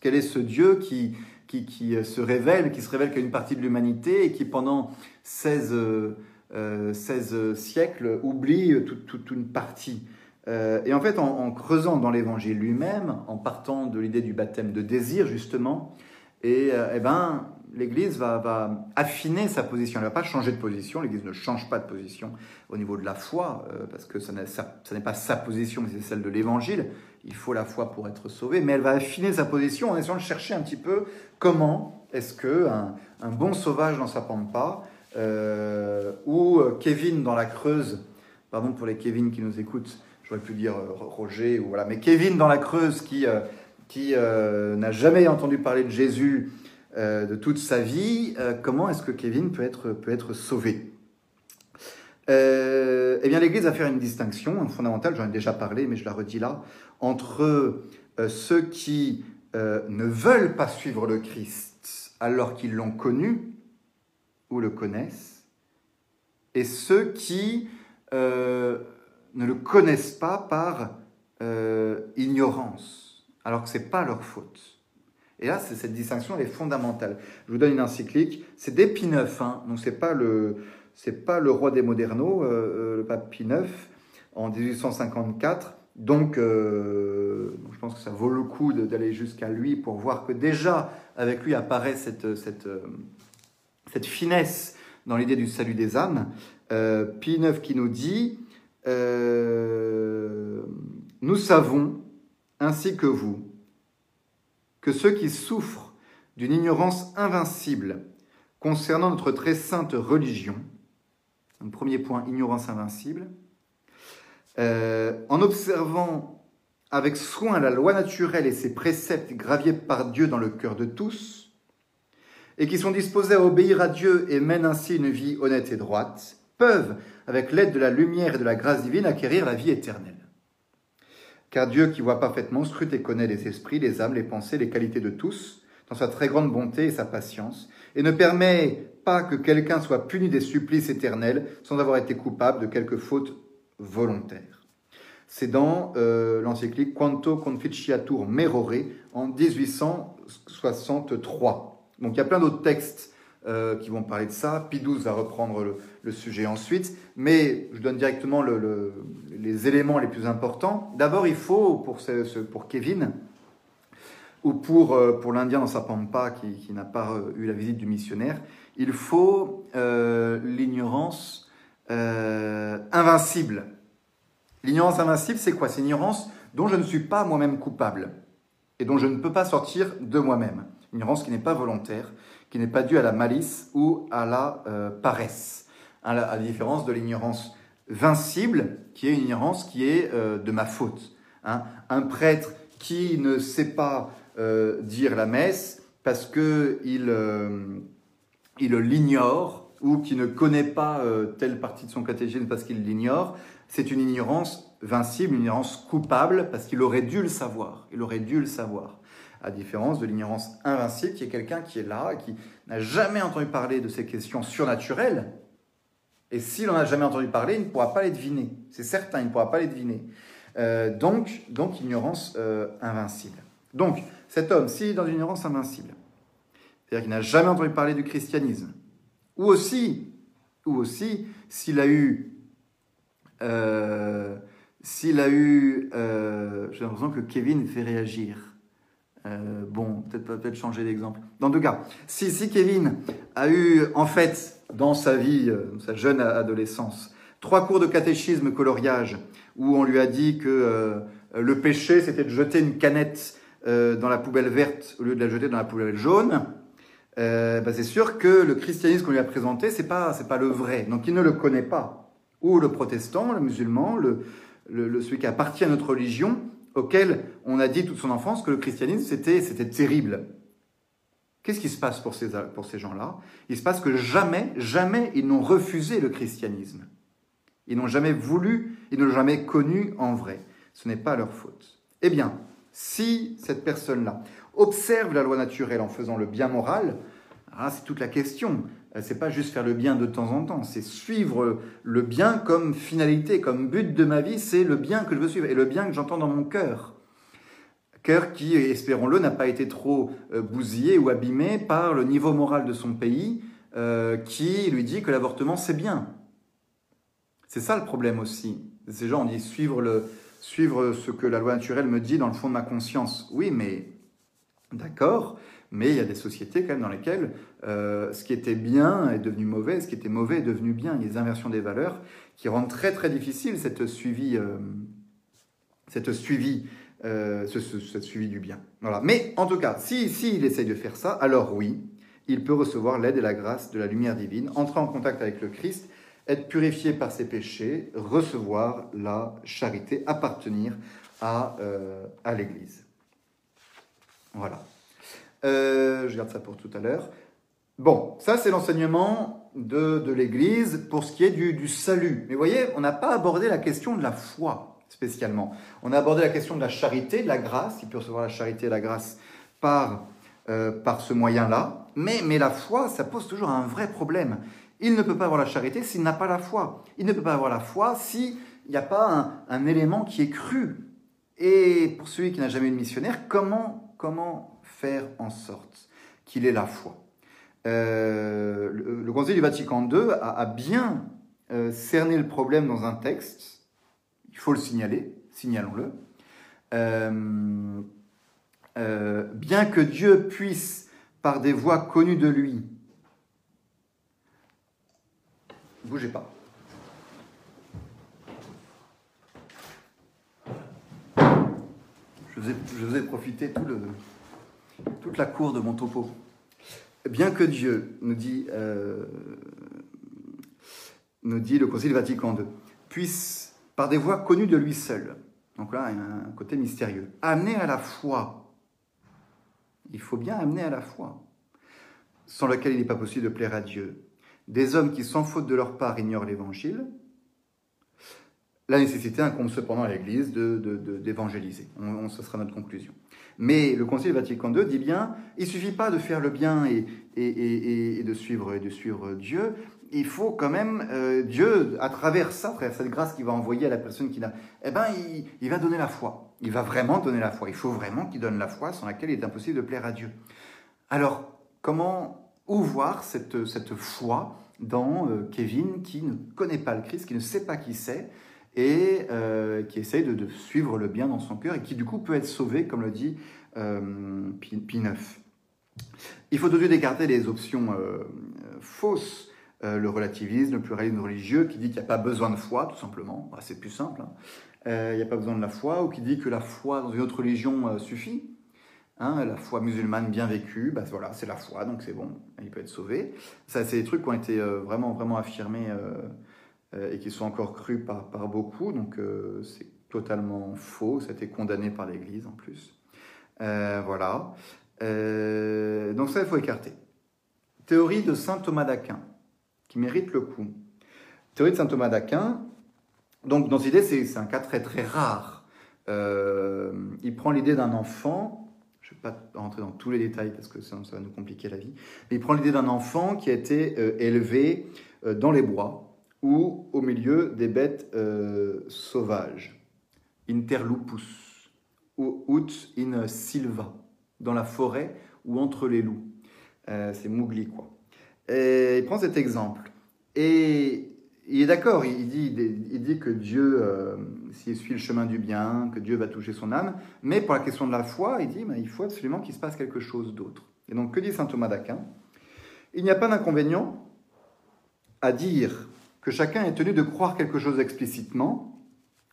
quel est ce Dieu qui, qui, euh, se révèle, qui se révèle qu'à une partie de l'humanité et qui pendant 16, 16 siècles oublie toute, une partie? et en fait, en, creusant dans l'évangile lui-même, en partant de l'idée du baptême de désir, justement, et, eh ben, l'Église va, affiner sa position. Elle ne va pas changer de position. L'Église ne change pas de position au niveau de la foi, euh, parce que ce n'est pas sa position, mais c'est celle de l'Évangile. Il faut la foi pour être sauvé. Mais elle va affiner sa position en essayant de chercher un petit peu comment est-ce que un, bon sauvage dans sa pampa, euh, ou euh, Kevin dans la Creuse, pardon pour les Kevin qui nous écoutent, j'aurais pu dire Roger, ou voilà, mais Kevin dans la Creuse qui, n'a jamais entendu parler de Jésus, euh, de toute sa vie, euh, comment est-ce que Kevin peut être, peut être sauvé? Euh, Eh bien, l'Église va faire une distinction fondamentale, j'en ai déjà parlé, mais je la redis là, entre ceux qui ne veulent pas suivre le Christ alors qu'ils l'ont connu ou le connaissent, et ceux qui ne le connaissent pas par ignorance, alors que ce n'est pas leur faute. Et là, cette distinction elle est fondamentale. Je vous donne une encyclique. C'est IX, hein, donc c'est pas le c'est pas le roi des modernos, euh, euh, le pape Pie IX, en 1854. Donc, euh, je pense que ça vaut le coup d'aller jusqu'à lui pour voir que déjà avec lui apparaît cette, cette, cette finesse dans l'idée du salut des âmes. Pie IX qui nous dit Nous savons, ainsi que vous, que ceux qui souffrent d'une ignorance invincible concernant notre très sainte religion, premier point, ignorance invincible, euh, en observant avec soin la loi naturelle et ses préceptes gravés par Dieu dans le cœur de tous, et qui sont disposés à obéir à Dieu et mènent ainsi une vie honnête et droite, peuvent, avec l'aide de la lumière et de la grâce divine, acquérir la vie éternelle. Car Dieu qui voit parfaitement scrute et connaît les esprits, les âmes, les pensées, les qualités de tous, dans sa très grande bonté et sa patience, et ne permet pas que quelqu'un soit puni des supplices éternels sans avoir été coupable de quelque faute volontaire. C'est dans euh, l'encyclique Quanto Conficiatur Merore en 1863. Donc il y a plein d'autres textes euh, qui vont parler de ça. Pidouze va reprendre le, sujet ensuite, mais je donne directement les éléments les plus importants. D'abord, il faut, pour, Kevin, ou pour, euh, pour l'Indien dans sa pampa qui, n'a pas eu la visite du missionnaire, il faut l'ignorance invincible. L'ignorance invincible, c'est quoi? C'est l'ignorance dont je ne suis pas moi-même coupable et dont je ne peux pas sortir de moi-même. Ignorance qui n'est pas volontaire, qui n'est pas due à la malice ou à la euh, paresse, à la, différence de l'ignorance vincible, qui est une ignorance qui est euh, de ma faute. Hein. Un prêtre qui ne sait pas euh, dire la messe parce qu'il il l'ignore ou qui ne connaît pas telle partie de son catéchisme parce qu'il l'ignore, c'est une ignorance vincible, une ignorance coupable parce qu'il aurait dû le savoir. Il aurait dû le savoir à différence de l'ignorance invincible, qui est quelqu'un qui est là, qui n'a jamais entendu parler de ces questions surnaturelles. Et s'il n'en a jamais entendu parler, il ne pourra pas les deviner. C'est certain, il ne pourra pas les deviner. Euh, donc, donc, ignorance euh, invincible. Donc, cet homme, s'il est dans une ignorance invincible, c'est-à-dire qu'il n'a jamais entendu parler du christianisme, ou aussi, ou aussi, s'il a eu, euh, s'il a eu, j'ai l'impression que Kevin fait réagir. Euh, bon, peut-être peut changer d'exemple. Dans deux cas, si, si Kevin a eu, en fait, dans sa vie, euh, sa jeune adolescence, trois cours de catéchisme coloriage, où on lui a dit que euh, le péché, c'était de jeter une canette dans la poubelle verte au lieu de la jeter dans la poubelle jaune, bah, c'est sûr que le christianisme qu'on lui a présenté, c'est pas, pas le vrai. Donc il ne le connaît pas. Ou le protestant, le musulman, le celui qui appartient à notre religion, auquel on a dit toute son enfance que le christianisme, c'était, c'était terrible. Qu'est-ce qui se passe pour ces, pour ces gens-là? Il se passe que jamais, jamais ils n'ont refusé le christianisme. Ils n'ont jamais voulu, ils n'ont jamais connu en vrai. Ce n'est pas leur faute. Eh bien, si cette personne-là observe la loi naturelle en faisant le bien moral, ah, c'est toute la question. euh, c'est pas juste faire le bien de temps en temps, c'est suivre le bien comme finalité, comme but de ma vie, c'est le bien que je veux suivre et le bien que j'entends dans mon cœur. Cœur qui, espérons-le, n'a pas été trop euh, bousillé ou abîmé par le niveau moral de son pays euh, qui lui dit que l'avortement c'est bien. C'est ça le problème aussi. Ces gens, on dit suivre, le, suivre ce que la loi naturelle me dit dans le fond de ma conscience. Oui, mais d'accord, mais il y a des sociétés quand même dans lesquelles euh, ce qui était bien est devenu mauvais, ce qui était mauvais est devenu bien. Il y a des inversions des valeurs qui rendent très très difficile cette suivi, euh, cette suivi, euh, ce, suivi du bien. Voilà. Mais en tout cas, si, si il essaye de faire ça, alors oui, il peut recevoir l'aide et la grâce de la lumière divine, entrer en contact avec le Christ, être purifié par ses péchés, recevoir la charité, appartenir à, à l'Église. Voilà. Euh, je garde ça pour tout à l'heure. Bon, ça c'est l'enseignement de, de l'Église pour ce qui est du, du salut. Mais vous voyez, on n'a pas abordé la question de la foi spécialement. On a abordé la question de la charité, de la grâce. Il peut recevoir la charité et la grâce par, euh, par ce moyen-là. Mais, mais la foi, ça pose toujours un vrai problème. Il ne peut pas avoir la charité s'il n'a pas la foi. Il ne peut pas avoir la foi s'il n'y a pas un, un, élément qui est cru. Et pour celui qui n'a jamais eu de missionnaire, comment, comment faire en sorte qu'il ait la foi. Euh, le, Conseil du Vatican II a, bien euh, cerné le problème dans un texte, il faut le signaler, signalons-le. Euh, bien que Dieu puisse, par des voies connues de lui, bougez pas. Je vous ai, profité toute la cour de mon topo. Bien que Dieu, nous dit, euh, le Concile Vatican II, puisse, par des voies connues de lui seul, donc là, il y a un côté mystérieux, amener à la foi. Il faut bien amener à la foi, sans laquelle il n'est pas possible de plaire à Dieu. Des hommes qui, sans faute de leur part, ignorent l'Évangile, la nécessité incombe cependant à l'Église d'évangéliser. De, ce sera notre conclusion. Mais le Concile Vatican II dit bien, il suffit pas de faire le bien et, de, suivre, de suivre Dieu, il faut quand même, euh, Dieu, à travers ça, à travers cette grâce qu'il va envoyer à la personne qui l'a, eh ben, il, il, va donner la foi. Il va vraiment donner la foi. Il faut vraiment qu'il donne la foi sans laquelle il est impossible de plaire à Dieu. Alors, comment, où voir cette, cette foi dans euh, Kevin qui ne connaît pas le Christ, qui ne sait pas qui c'est, et euh, qui essaye de, suivre le bien dans son cœur et qui du coup peut être sauvé, comme le dit euh, Pi, 9. Il faut aujourd'hui écarter les options euh, fausses, euh, le relativisme, le pluralisme religieux qui dit qu'il n'y a pas besoin de foi, tout simplement, bah, c'est plus simple, hein. il n'y a pas besoin de la foi, ou qui dit que la foi dans une autre religion suffit. Hein, la foi musulmane bien vécue, bah, voilà, c'est la foi, donc c'est bon, il peut être sauvé. Ça, c'est des trucs qui ont été vraiment, vraiment affirmés et qui sont encore crus par, par beaucoup. Donc euh, c'est totalement faux. Ça a été condamné par l'Église en plus. Euh, voilà. donc ça, il faut écarter. Théorie de saint Thomas d'Aquin, qui mérite le coup. Théorie de saint Thomas d'Aquin. Donc dans cette idée, c'est un cas très très rare. il prend l'idée d'un enfant je ne vais pas rentrer dans tous les détails parce que ça va nous compliquer la vie. Mais il prend l'idée d'un enfant qui a été élevé dans les bois, ou au milieu des bêtes euh, sauvages. Interlupus, ou ut in silva, dans la forêt ou entre les loups. Euh, c'est Mougli, quoi. Et il prend cet exemple. Et il est d'accord, il dit, il que Dieu, euh, s'il suit le chemin du bien, que Dieu va toucher son âme, mais pour la question de la foi, il dit, ben, il faut absolument qu'il se passe quelque chose d'autre. Et donc, que dit saint Thomas d'Aquin? Il n'y a pas d'inconvénient à dire que chacun est tenu de croire quelque chose explicitement,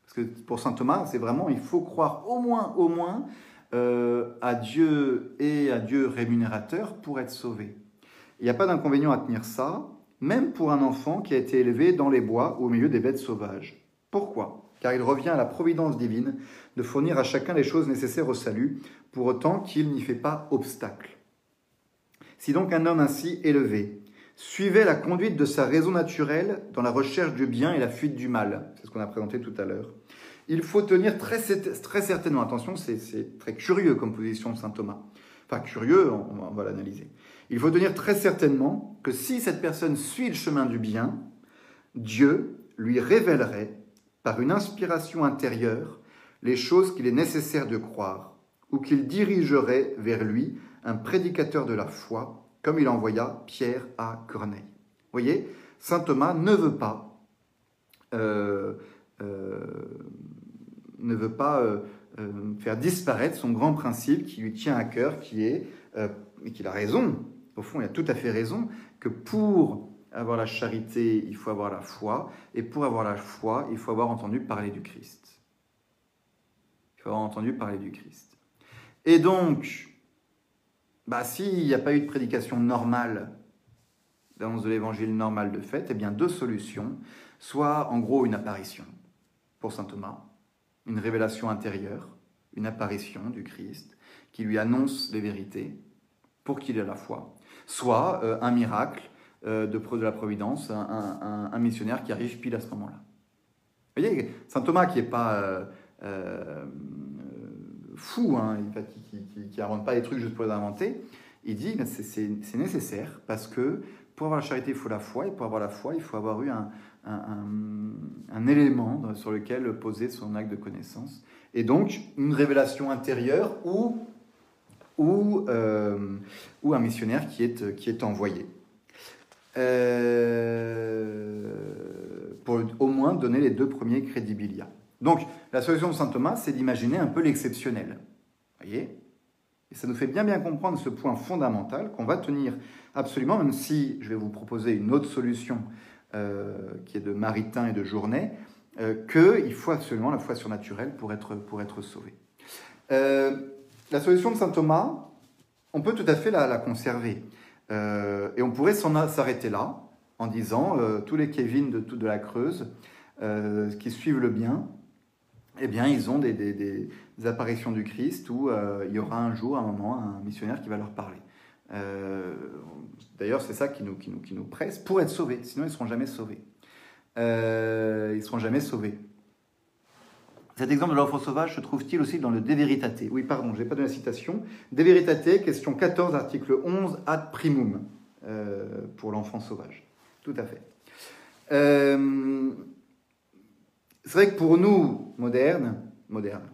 parce que pour saint Thomas, c'est vraiment, il faut croire au moins, au moins, euh, à Dieu et à Dieu rémunérateur pour être sauvé. Il n'y a pas d'inconvénient à tenir ça, même pour un enfant qui a été élevé dans les bois ou au milieu des bêtes sauvages. Pourquoi? Car il revient à la providence divine de fournir à chacun les choses nécessaires au salut, pour autant qu'il n'y fait pas obstacle. Si donc un homme ainsi élevé suivait la conduite de sa raison naturelle dans la recherche du bien et la fuite du mal. C'est ce qu'on a présenté tout à l'heure. Il faut tenir très, certainement, attention, c'est très curieux comme position de saint Thomas. Enfin, curieux, on, va l'analyser. Il faut tenir très certainement que si cette personne suit le chemin du bien, Dieu lui révélerait, par une inspiration intérieure, les choses qu'il est nécessaire de croire, ou qu'il dirigerait vers lui un prédicateur de la foi, comme il envoya Pierre à Corneille. Vous voyez, Saint Thomas ne veut pas, euh, euh, ne veut pas euh, faire disparaître son grand principe qui lui tient à cœur, qui est, et qu'il a raison, au fond il a tout à fait raison, que pour avoir la charité, il faut avoir la foi, et pour avoir la foi, il faut avoir entendu parler du Christ. Il faut avoir entendu parler du Christ. Et donc, bah, s'il n'y a pas eu de prédication normale, d'annonce de l'évangile normal de fait, eh bien deux solutions. Soit en gros une apparition pour saint Thomas, une révélation intérieure, une apparition du Christ qui lui annonce les vérités pour qu'il ait la foi. Soit euh, un miracle euh, de, de la Providence, un, missionnaire qui arrive pile à ce moment-là. Vous voyez, saint Thomas qui n'est pas euh, fou, hein, qui n'invente pas les trucs juste pour les inventer, il dit que c'est nécessaire parce que pour avoir la charité, il faut la foi, et pour avoir la foi, il faut avoir eu un, élément sur lequel poser son acte de connaissance. Et donc, une révélation intérieure ou, ou, euh, un missionnaire qui est, qui est envoyé. Euh, pour au moins donner les deux premiers crédibilia. Donc, la solution de saint Thomas, c'est d'imaginer un peu l'exceptionnel. voyez? Et ça nous fait bien bien comprendre ce point fondamental qu'on va tenir absolument, même si je vais vous proposer une autre solution euh, qui est de Maritain et de Journée, euh, qu'il faut absolument la foi surnaturelle pour être, pour être sauvé. Euh, la solution de saint Thomas, on peut tout à fait la, conserver. et on pourrait s'arrêter là en disant tous les Kevin de, de la Creuse qui suivent le bien, eh bien, ils ont des, apparitions du Christ où euh, il y aura un jour, un moment, un missionnaire qui va leur parler. Euh, d'ailleurs, c'est ça qui nous, qui, nous, qui nous presse pour être sauvés, sinon ils ne seront jamais sauvés. Euh, ils ne seront jamais sauvés. Cet exemple de l'enfant sauvage se trouve-t-il aussi dans le De Veritate? Oui, pardon, je n'ai pas donné la citation. De Veritate, question 14, article 11, ad primum, pour l'enfant sauvage. Tout à fait. C'est vrai que pour nous, modernes, modernes,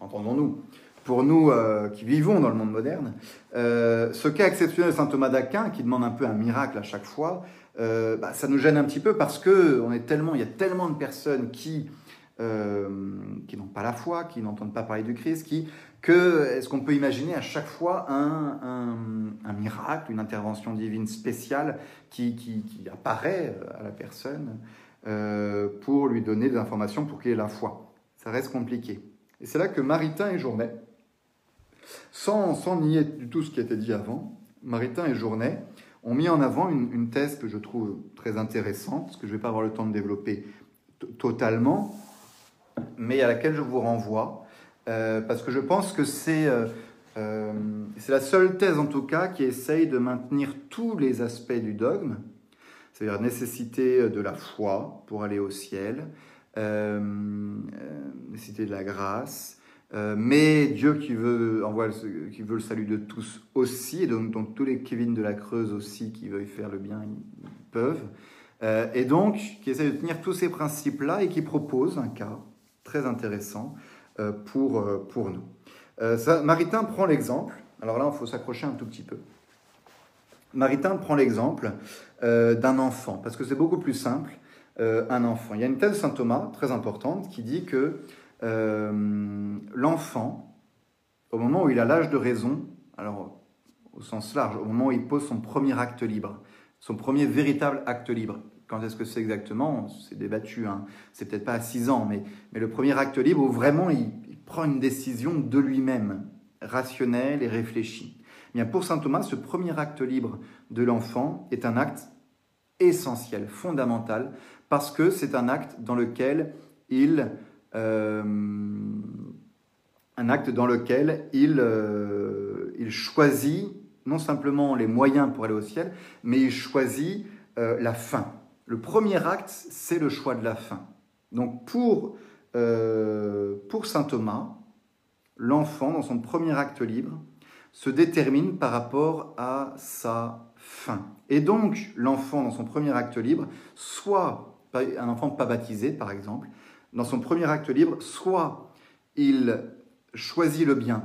entendons-nous, pour nous euh, qui vivons dans le monde moderne, euh, ce cas exceptionnel de saint Thomas d'Aquin, qui demande un peu un miracle à chaque fois, euh, bah, ça nous gêne un petit peu parce que on est tellement, il y a tellement de personnes qui qui n'ont pas la foi, qui n'entendent pas parler du Christ, qui que est-ce qu'on peut imaginer à chaque fois un, miracle, une intervention divine spéciale qui apparaît à la personne euh, pour lui donner des informations pour qu'il ait la foi. Ça reste compliqué. Et c'est là que Maritain et Journet, sans, nier du tout ce qui a été dit avant, Maritain et Journet ont mis en avant une, thèse que je trouve très intéressante, que je ne vais pas avoir le temps de développer totalement, mais à laquelle je vous renvoie, euh, parce que je pense que euh, c'est la seule thèse en tout cas qui essaye de maintenir tous les aspects du dogme, c'est-à-dire nécessité de la foi pour aller au ciel, euh, euh, nécessité de la grâce, euh, mais Dieu qui veut, envoie le, qui veut le salut de tous aussi, et donc, tous les Kevin de la Creuse aussi qui veulent faire le bien, ils, peuvent, et donc qui essaie de tenir tous ces principes-là et qui propose un cas très intéressant pour, pour nous. Maritain prend l'exemple, alors là il faut s'accrocher un tout petit peu. Maritain prend l'exemple euh, d'un enfant, parce que c'est beaucoup plus simple, euh, un enfant. Il y a une thèse Saint Thomas très importante qui dit que euh, l'enfant, au moment où il a l'âge de raison, alors au sens large, au moment où il pose son premier acte libre, son premier véritable acte libre, quand est-ce que c'est exactement C'est débattu, hein. c'est peut-être pas à 6 ans, mais, mais le premier acte libre où vraiment il, il prend une décision de lui-même, rationnelle et réfléchie pour saint Thomas, ce premier acte libre de l'enfant est un acte essentiel, fondamental, parce que c'est un acte dans lequel il, euh, un acte dans lequel il, euh, il choisit non simplement les moyens pour aller au ciel, mais il choisit euh, la fin. Le premier acte, c'est le choix de la fin. Donc pour, pour saint Thomas, l'enfant, dans son premier acte libre, se détermine par rapport à sa Et donc, l'enfant, dans son premier acte libre, soit un enfant pas baptisé, par exemple, dans son premier acte libre, soit il choisit le bien,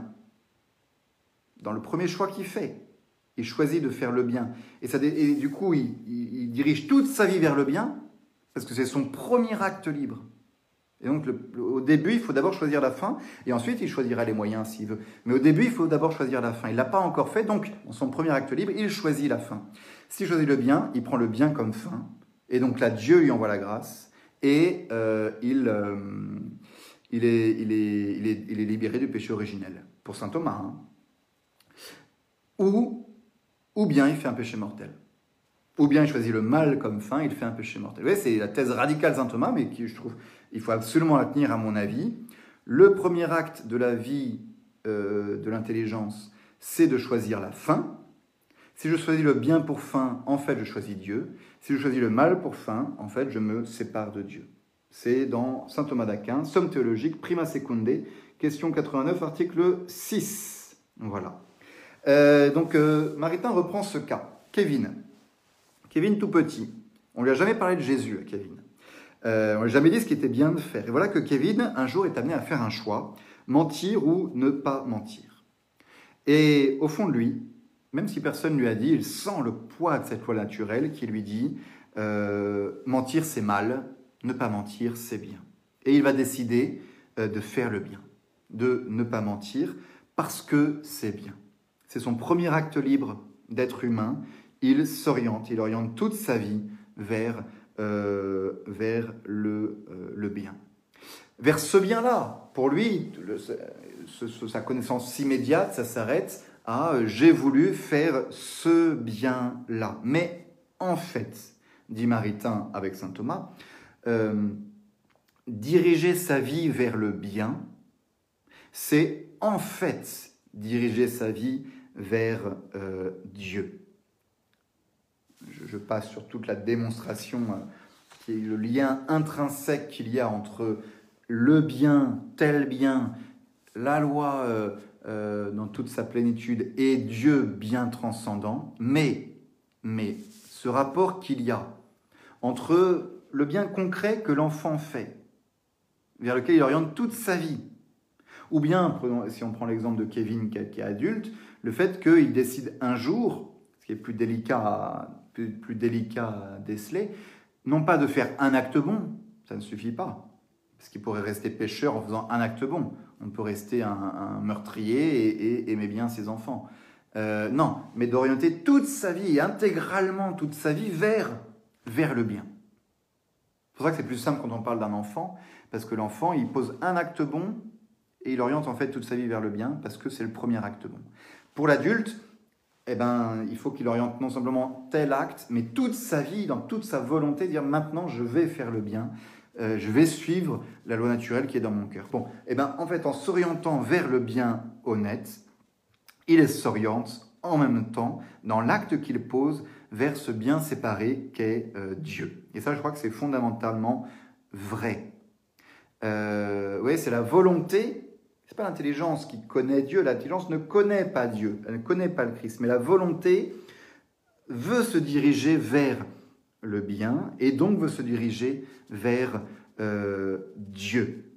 dans le premier choix qu'il fait, il choisit de faire le bien. Et du coup, il, dirige toute sa vie vers le bien, parce que c'est son premier acte libre. Et donc, au début, il faut d'abord choisir la fin, et ensuite, il choisira les moyens s'il veut. Mais au début, il faut d'abord choisir la fin. Il ne l'a pas encore fait, donc, dans son premier acte libre, il choisit la fin. S'il choisit le bien, il prend le bien comme fin, et donc là, Dieu lui envoie la grâce, et euh, il, euh, il, est, il, est, il, est, il, est, libéré du péché originel. Pour saint Thomas. Hein. Ou, ou bien il fait un péché mortel. Ou bien il choisit le mal comme fin, il fait un péché mortel. Vous voyez, c'est la thèse radicale de saint Thomas, mais qui, je trouve, il faut absolument la tenir à mon avis. Le premier acte de la vie euh, de l'intelligence, c'est de choisir la fin. Si je choisis le bien pour fin, en fait, je choisis Dieu. Si je choisis le mal pour fin, en fait, je me sépare de Dieu. C'est dans Saint Thomas d'Aquin, Somme théologique, prima secunde, question 89, article 6. Voilà. Euh, donc, euh, Maritain reprend ce cas. Kevin. Kevin tout petit. On lui a jamais parlé de Jésus à Kevin. Euh, on lui a jamais dit ce qui était bien de faire. Et voilà que Kevin, un jour, est amené à faire un choix, mentir ou ne pas mentir. Et au fond de lui, même si personne ne lui a dit, il sent le poids de cette loi naturelle qui lui dit, mentir c'est mal, ne pas mentir c'est bien. Et il va décider de faire le bien, de ne pas mentir parce que c'est bien. C'est son premier acte libre d'être humain. Il s'oriente, il oriente toute sa vie vers, euh, vers le, euh, le, bien. Vers ce bien-là, pour lui, sa connaissance immédiate, ça s'arrête à euh, j'ai voulu faire ce bien-là. Mais en fait, dit Maritain avec saint Thomas, diriger sa vie vers le bien, c'est en fait diriger sa vie vers Dieu. Je, passe sur toute la démonstration euh, qui est le lien intrinsèque qu'il y a entre le bien, tel bien, la loi euh, dans toute sa plénitude et Dieu bien transcendant, mais, mais ce rapport qu'il y a entre le bien concret que l'enfant fait, vers lequel il oriente toute sa vie, ou bien, si on prend l'exemple de Kevin qui est adulte, le fait qu'il décide un jour, ce qui est plus délicat à, plus, délicat déceler, non pas de faire un acte bon, ça ne suffit pas, parce qu'il pourrait rester pécheur en faisant un acte bon. On peut rester un, meurtrier et, aimer bien ses enfants. Euh, non, mais d'orienter toute sa vie, intégralement toute sa vie, vers, vers le bien. C'est pour ça que c'est plus simple quand on parle d'un enfant, parce que l'enfant, il pose un acte bon et il oriente en fait toute sa vie vers le bien, parce que c'est le premier acte bon. Pour l'adulte, eh ben, il faut qu'il oriente non simplement tel acte, mais toute sa vie, dans toute sa volonté, dire maintenant je vais faire le bien, euh, je vais suivre la loi naturelle qui est dans mon cœur. Bon, eh ben, en fait, en s'orientant vers le bien honnête, il s'oriente en même temps, dans l'acte qu'il pose, vers ce bien séparé qu'est euh, Dieu. Et ça, je crois que c'est fondamentalement vrai. Euh, oui, c'est la volonté c'est pas l'intelligence qui connaît Dieu, l'intelligence ne connaît pas Dieu, elle ne connaît pas le Christ, mais la volonté veut se diriger vers le bien et donc veut se diriger vers euh, Dieu,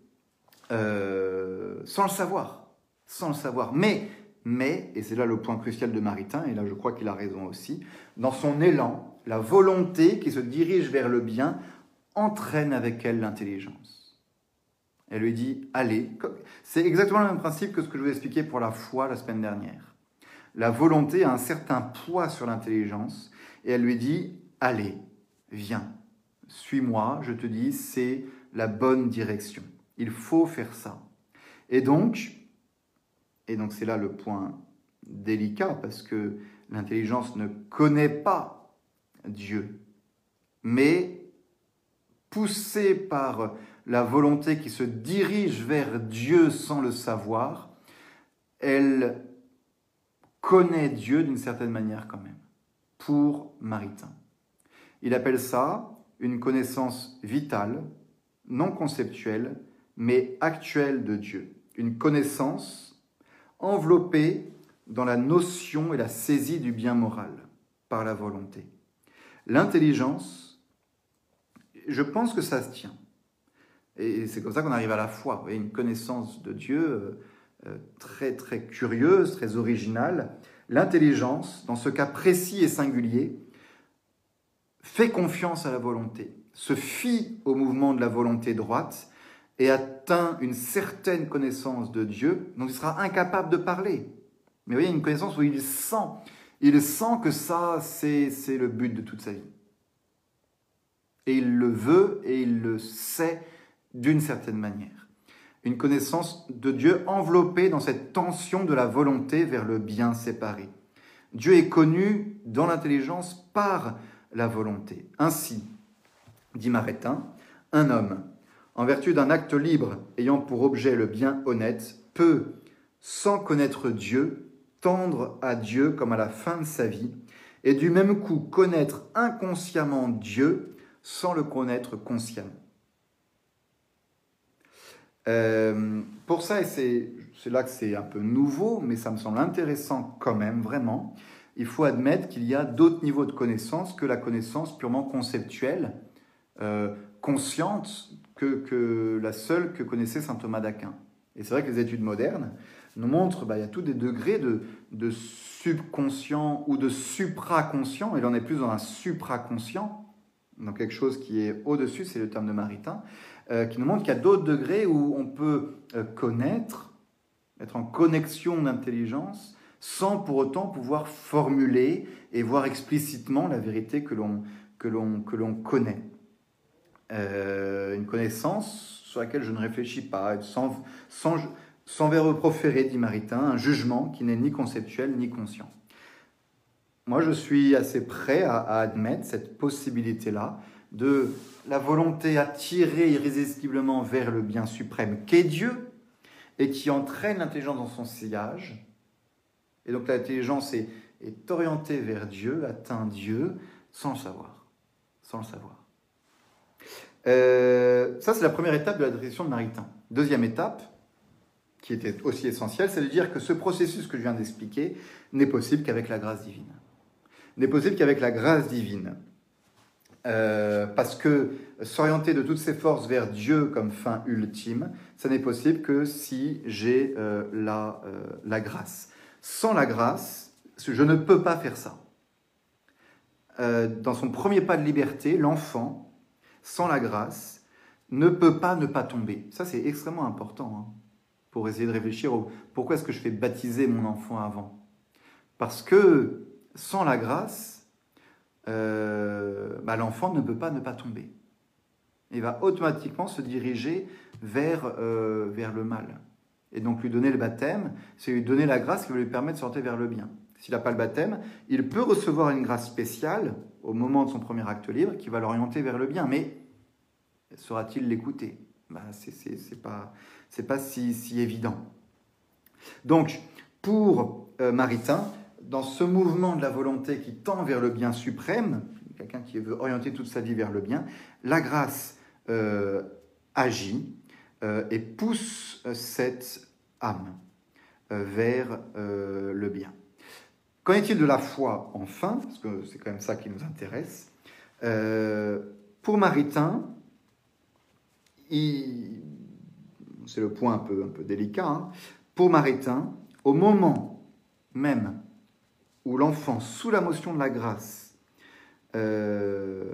euh, sans le savoir, sans le savoir. Mais, mais, et c'est là le point crucial de Maritain, et là je crois qu'il a raison aussi, dans son élan, la volonté qui se dirige vers le bien entraîne avec elle l'intelligence. Elle lui dit allez. C'est exactement le même principe que ce que je vous ai expliqué pour la foi la semaine dernière. La volonté a un certain poids sur l'intelligence et elle lui dit allez, viens, suis-moi, je te dis, c'est la bonne direction. Il faut faire ça. Et donc, et donc c'est là le point délicat parce que l'intelligence ne connaît pas Dieu, mais poussée par la volonté qui se dirige vers Dieu sans le savoir, elle connaît Dieu d'une certaine manière quand même, pour Maritain. Il appelle ça une connaissance vitale, non conceptuelle, mais actuelle de Dieu. Une connaissance enveloppée dans la notion et la saisie du bien moral par la volonté. L'intelligence, je pense que ça se tient. Et c'est comme ça qu'on arrive à la foi. Vous voyez, une connaissance de Dieu euh, euh, très très curieuse, très originale. L'intelligence, dans ce cas précis et singulier, fait confiance à la volonté, se fie au mouvement de la volonté droite et atteint une certaine connaissance de Dieu dont il sera incapable de parler. Mais vous voyez, une connaissance où il sent, il sent que ça, c'est le but de toute sa vie. Et il le veut et il le sait d'une certaine manière. Une connaissance de Dieu enveloppée dans cette tension de la volonté vers le bien séparé. Dieu est connu dans l'intelligence par la volonté. Ainsi, dit Marétin, un homme, en vertu d'un acte libre ayant pour objet le bien honnête, peut, sans connaître Dieu, tendre à Dieu comme à la fin de sa vie, et du même coup connaître inconsciemment Dieu sans le connaître consciemment. Euh, pour ça, et c'est là que c'est un peu nouveau, mais ça me semble intéressant quand même, vraiment, il faut admettre qu'il y a d'autres niveaux de connaissance que la connaissance purement conceptuelle, euh, consciente, que, que, la seule que connaissait saint Thomas d'Aquin. Et c'est vrai que les études modernes nous montrent bah, y a tous des degrés de, subconscient ou de supraconscient, et l'on est plus dans un supraconscient, dans quelque chose qui est au-dessus, c'est le terme de Maritain, qui nous montre qu'il y a d'autres degrés où on peut euh, connaître, être en connexion d'intelligence, sans pour autant pouvoir formuler et voir explicitement la vérité que l'on connaît. Euh, une connaissance sur laquelle je ne réfléchis pas, sans, sans, sans verbe proféré, dit Maritain, un jugement qui n'est ni conceptuel ni conscient. Moi, je suis assez prêt à admettre cette possibilité-là de la volonté attirée irrésistiblement vers le bien suprême qu'est Dieu et qui entraîne l'intelligence dans son sillage. Et donc l'intelligence est, orientée vers Dieu, atteint Dieu, sans le savoir. Sans le savoir. Euh, ça, c'est la première étape de la direction de Maritain. Deuxième étape, qui était aussi essentielle, c'est de dire que ce processus que je viens d'expliquer n'est possible qu'avec la grâce divine. N'est possible qu'avec la grâce divine. Euh, parce que s'orienter de toutes ses forces vers Dieu comme fin ultime, ça n'est possible que si j'ai euh, la, euh, la, grâce. Sans la grâce, je ne peux pas faire ça. dans son premier pas de liberté, l'enfant, sans la grâce, ne peut pas ne pas tomber. Ça, c'est extrêmement important hein, pour essayer de réfléchir au pourquoi est-ce que je fais baptiser mon enfant avant. Parce que sans la grâce, euh, bah, l'enfant ne peut pas ne pas tomber. Il va automatiquement se diriger vers, euh, vers le mal. Et donc lui donner le baptême, c'est lui donner la grâce qui va lui permettre de sortir vers le bien. S'il n'a pas le baptême, il peut recevoir une grâce spéciale au moment de son premier acte libre qui va l'orienter vers le bien. Mais saura-t-il l'écouter? Bah, C'est pas, pas si, si, évident. Donc, pour euh, Maritain, dans ce mouvement de la volonté qui tend vers le bien suprême, quelqu'un qui veut orienter toute sa vie vers le bien, la grâce euh, agit euh, et pousse euh, cette âme vers le bien. Qu'en est-il de la foi enfin? Parce que c'est quand même ça qui nous intéresse. pour Maritain, c'est le point un peu, un peu délicat, hein. pour Maritain, au moment même où l'enfant, sous la motion de la grâce, euh,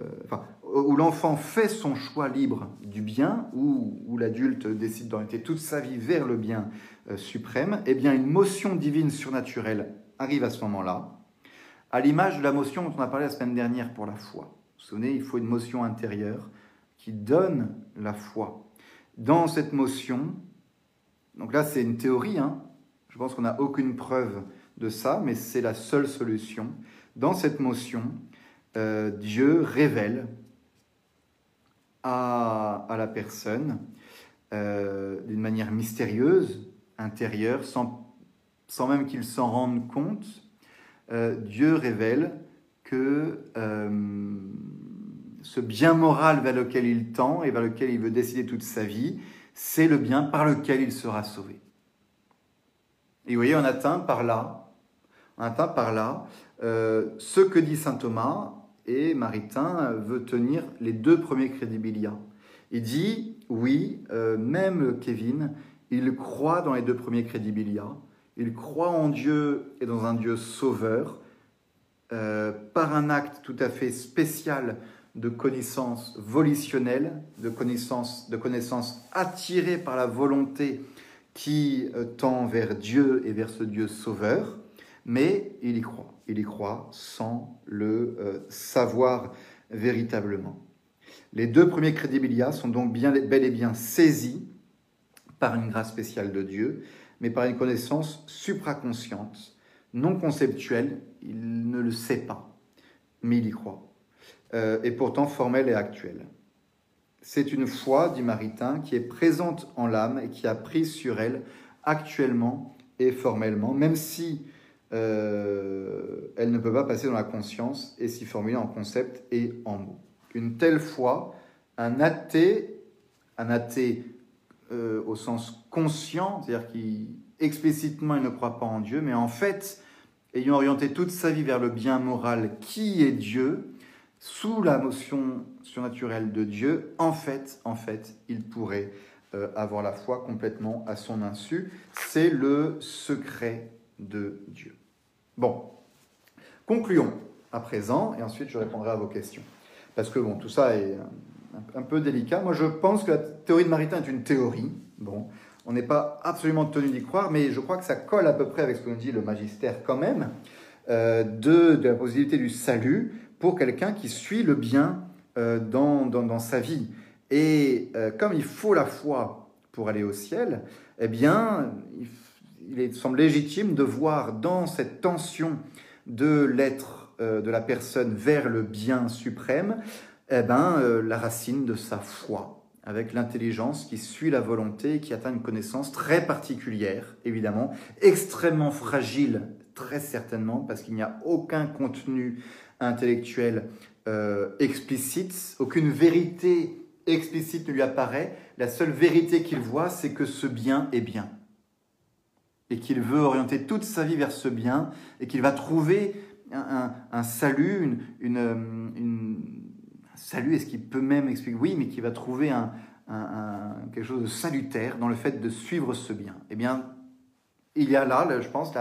où l'enfant fait son choix libre du bien, où, où l'adulte décide d'orienter toute sa vie vers le bien euh, suprême, eh bien une motion divine surnaturelle arrive à ce moment-là, à l'image de la motion dont on a parlé la semaine dernière pour la foi. Vous vous souvenez, il faut une motion intérieure qui donne la foi. Dans cette motion, donc là c'est une théorie, hein, je pense qu'on n'a aucune preuve de ça, mais c'est la seule solution. Dans cette motion, euh, Dieu révèle à, la personne, euh, d'une manière mystérieuse, intérieure, sans, sans même qu'il s'en rende compte, euh, Dieu révèle que ce bien moral vers lequel il tend et vers lequel il veut décider toute sa vie, c'est le bien par lequel il sera sauvé. Et vous voyez, on atteint par là On atteint par là. Ce que dit saint Thomas, et Maritain veut tenir les deux premiers crédibilia. Il dit, oui, même Kevin, il croit dans les deux premiers crédibilia, il croit en Dieu et dans un Dieu sauveur, euh, par un acte tout à fait spécial de connaissance volitionnelle, de connaissance, de connaissance attirée par la volonté qui euh, tend vers Dieu et vers ce Dieu sauveur, mais il y croit. Il y croit sans le euh, savoir véritablement. Les deux premiers crédibilia sont donc bien, bel et bien saisis par une grâce spéciale de Dieu, mais par une connaissance supraconsciente, non conceptuelle, il ne le sait pas, mais il y croit, euh, et pourtant formelle et actuelle. C'est une foi, dit Maritain, qui est présente en l'âme et qui a prise sur elle actuellement et formellement, même si euh, elle ne peut pas passer dans la conscience et s'y formuler en concept et en mots. Une telle foi, un athée, un athée euh, au sens conscient, c'est-à-dire qui explicitement il ne croit pas en Dieu, mais en fait, ayant orienté toute sa vie vers le bien moral qui est Dieu, sous la notion surnaturelle de Dieu, en fait, en fait, il pourrait euh, avoir la foi complètement à son insu. C'est le secret de Dieu. Bon, concluons à présent, et ensuite je répondrai à vos questions. Parce que bon, tout ça est un, peu délicat. Moi, je pense que la théorie de Maritain est une théorie. Bon, on n'est pas absolument tenu d'y croire, mais je crois que ça colle à peu près avec ce que nous dit le magistère quand même, euh, de, la possibilité du salut pour quelqu'un qui suit le bien euh, dans, dans, sa vie. Et euh, comme il faut la foi pour aller au ciel, eh bien, il, il semble légitime de voir dans cette tension de l'être, de la personne vers le bien suprême, eh ben, euh, la racine de sa foi, avec l'intelligence qui suit la volonté et qui atteint une connaissance très particulière, évidemment, extrêmement fragile, très certainement, parce qu'il n'y a aucun contenu intellectuel euh, explicite, aucune vérité explicite ne lui apparaît. La seule vérité qu'il voit, c'est que ce bien est bien. Et qu'il veut orienter toute sa vie vers ce bien, et qu'il va trouver un, salut, une salut, est-ce qu'il peut même expliquer? Oui, mais qu'il va trouver un, quelque chose de salutaire dans le fait de suivre ce bien. Eh bien, il y a là, je pense,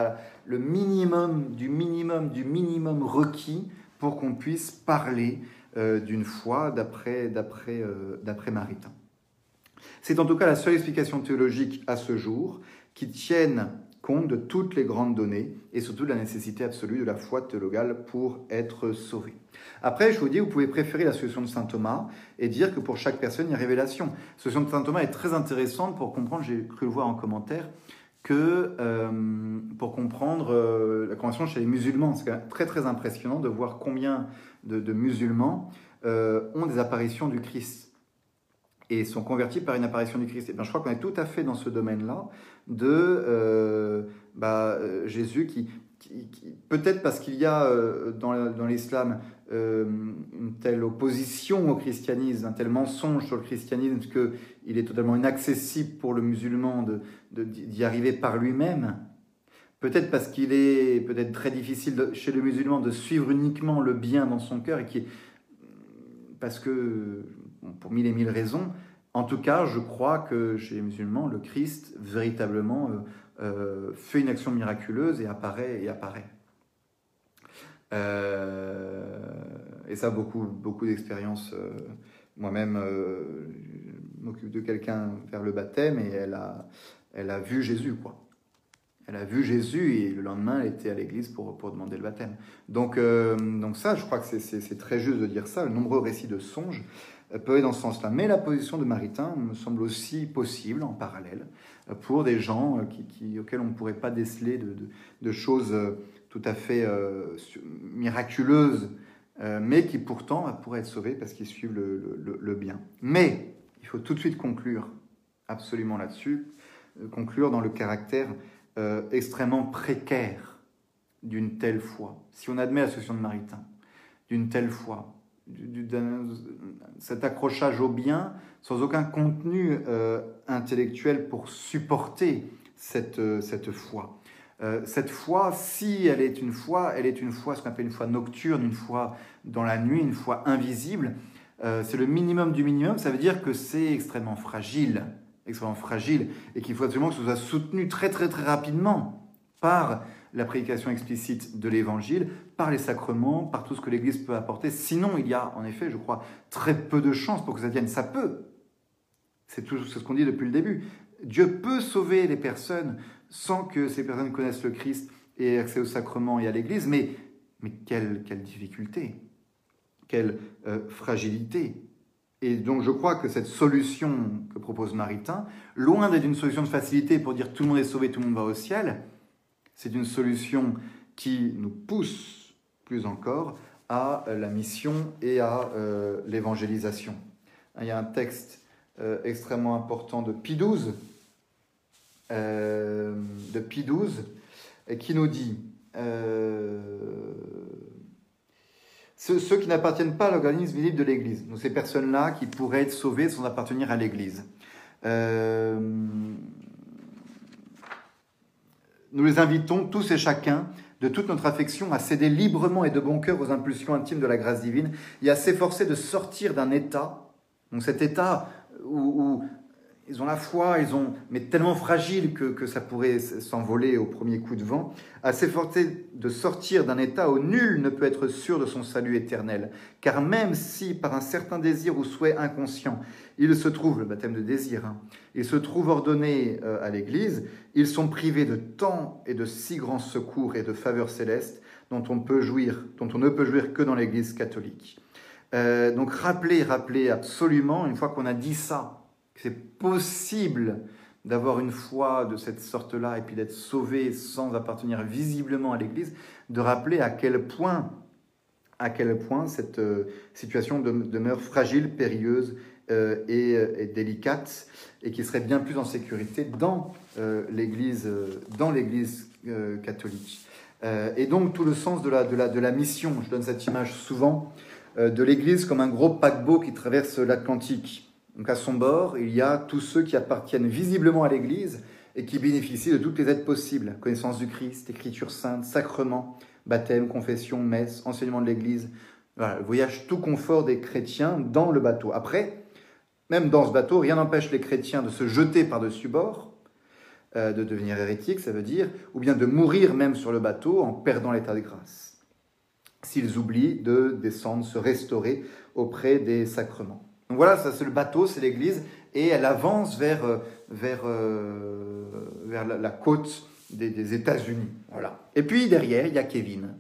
le minimum du minimum du minimum requis pour qu'on puisse parler euh, d'une foi d'après d'après euh, d'après Maritain. C'est en tout cas la seule explication théologique à ce jour qui tienne compte de toutes les grandes données et surtout de la nécessité absolue de la foi théologale pour être sauvé. Après, je vous dis, vous pouvez préférer la solution de saint Thomas et dire que pour chaque personne, il y a révélation. La solution de saint Thomas est très intéressante pour comprendre, j'ai cru le voir en commentaire, que euh, pour comprendre euh, la conversion chez les musulmans. C'est très très impressionnant de voir combien de, musulmans euh, ont des apparitions du Christ et sont convertis par une apparition du Christ. Et bien, je crois qu'on est tout à fait dans ce domaine-là de bah, Jésus qui, peut-être parce qu'il y a dans, dans l'islam euh, une telle opposition au christianisme, un tel mensonge sur le christianisme qu'il est totalement inaccessible pour le musulman d'y arriver par lui-même. Peut-être parce qu'il est peut-être très difficile chez le musulman de suivre uniquement le bien dans son cœur et qui parce que pour mille et mille raisons, en tout cas, je crois que chez les musulmans, le Christ véritablement euh, euh, fait une action miraculeuse et apparaît et apparaît. Euh, et ça, beaucoup, beaucoup d'expériences. Moi-même, je m'occupe de quelqu'un vers le baptême et elle a, elle a vu Jésus, quoi. Elle a vu Jésus et le lendemain, elle était à l'église pour, pour demander le baptême. Donc, donc ça, je crois que c'est très juste de dire ça. Le nombreux récits de songes peut aller dans ce sens-là. Mais la position de Maritain me semble aussi possible en parallèle pour des gens qui auxquels on ne pourrait pas déceler de, choses tout à fait euh, miraculeuse, euh, mais qui pourtant pourrait être sauvée parce qu'ils suivent le, bien. Mais il faut tout de suite conclure absolument là-dessus, euh, conclure dans le caractère extrêmement précaire d'une telle foi. Si on admet la solution de Maritain, d'une telle foi, cet accrochage au bien sans aucun contenu intellectuel pour supporter cette, cette foi. Euh, cette foi, si elle est une foi, elle est une foi, ce qu'on appelle une foi nocturne, une foi dans la nuit, une foi invisible. Euh, c'est le minimum du minimum, ça veut dire que c'est extrêmement fragile, extrêmement fragile, et qu'il faut absolument que ce soit soutenu très très très rapidement par la prédication explicite de l'Évangile, par les sacrements, par tout ce que l'Église peut apporter. Sinon, il y a en effet, je crois, très peu de chances pour que ça vienne. Ça peut. C'est ce qu'on dit depuis le début. Dieu peut sauver les personnes sans que ces personnes connaissent le Christ et aient accès au sacrement et à l'Église, mais, mais quelle, quelle difficulté, quelle euh, fragilité. Et donc je crois que cette solution que propose Maritain, loin d'être une solution de facilité pour dire tout le monde est sauvé, tout le monde va au ciel, c'est une solution qui nous pousse plus encore à la mission et à euh, l'évangélisation. Il y a un texte euh, extrêmement important de Pie XII, euh, de qui nous dit ceux, ceux, qui n'appartiennent pas à l'organisme visible de l'Église, donc ces personnes-là qui pourraient être sauvées sans appartenir à l'Église. Nous les invitons tous et chacun de toute notre affection à céder librement et de bon cœur aux impulsions intimes de la grâce divine et à s'efforcer de sortir d'un état, donc cet état où, ils ont la foi, ils ont, mais tellement fragile que, que ça pourrait s'envoler au premier coup de vent, à s'efforcer de sortir d'un état où nul ne peut être sûr de son salut éternel. Car même si, par un certain désir ou souhait inconscient, il se trouve, le baptême de désir, hein, il se trouve ordonné euh, à l'Église, ils sont privés de temps et de si grands secours et de faveurs célestes dont on, peut jouir, dont on ne peut jouir que dans l'Église catholique. Euh, donc rappelez, rappelez absolument, une fois qu'on a dit ça, c'est possible d'avoir une foi de cette sorte-là et puis d'être sauvé sans appartenir visiblement à l'Église, de rappeler à quel point, à quel point cette euh, situation demeure fragile, périlleuse euh, et, délicate, et qui serait bien plus en sécurité dans l'Église, dans l'Église catholique. et donc tout le sens de la, mission, je donne cette image souvent, euh, de l'Église comme un gros paquebot qui traverse l'Atlantique. Donc à son bord, il y a tous ceux qui appartiennent visiblement à l'Église et qui bénéficient de toutes les aides possibles. Connaissance du Christ, écriture sainte, sacrement, baptême, confession, messe, enseignement de l'Église. Voilà, le voyage tout confort des chrétiens dans le bateau. Après, même dans ce bateau, rien n'empêche les chrétiens de se jeter par-dessus bord, euh, de devenir hérétiques, ça veut dire, ou bien de mourir même sur le bateau en perdant l'état de grâce s'ils oublient de descendre, se restaurer auprès des sacrements. Donc voilà, ça c'est le bateau, c'est l'Église, et elle avance vers, euh, vers, euh, vers la, côte des, États-Unis. Voilà. Et puis derrière, il y a Kevin.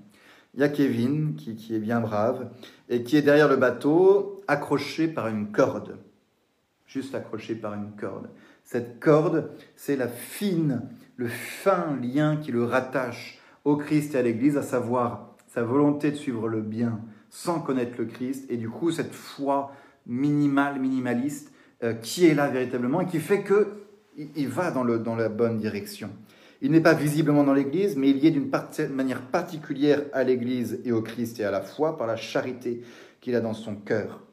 Il y a Kevin qui, qui, est bien brave et qui est derrière le bateau, accroché par une corde. Juste accroché par une corde. Cette corde, c'est la fine, le fin lien qui le rattache au Christ et à l'Église, à savoir sa volonté de suivre le bien sans connaître le Christ, et du coup cette foi minimale, minimaliste, euh, qui est là véritablement et qui fait que il va dans, le, dans la bonne direction. Il n'est pas visiblement dans l'Église, mais il y est d'une manière particulière à l'Église et au Christ et à la foi par la charité qu'il a dans son cœur.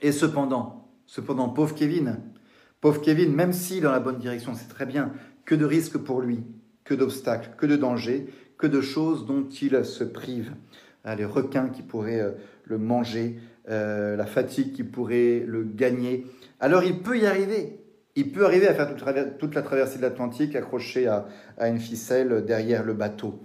Et cependant, cependant, pauvre Kevin, pauvre Kevin, même si dans la bonne direction, c'est très bien, que de risques pour lui, que d'obstacles, que de dangers, que de choses dont il se prive. Ah, les requins qui pourraient euh, le manger, euh, la fatigue qui pourrait le gagner. Alors il peut y arriver. Il peut arriver à faire toute, la traversée de l'Atlantique accroché à, une ficelle derrière le bateau.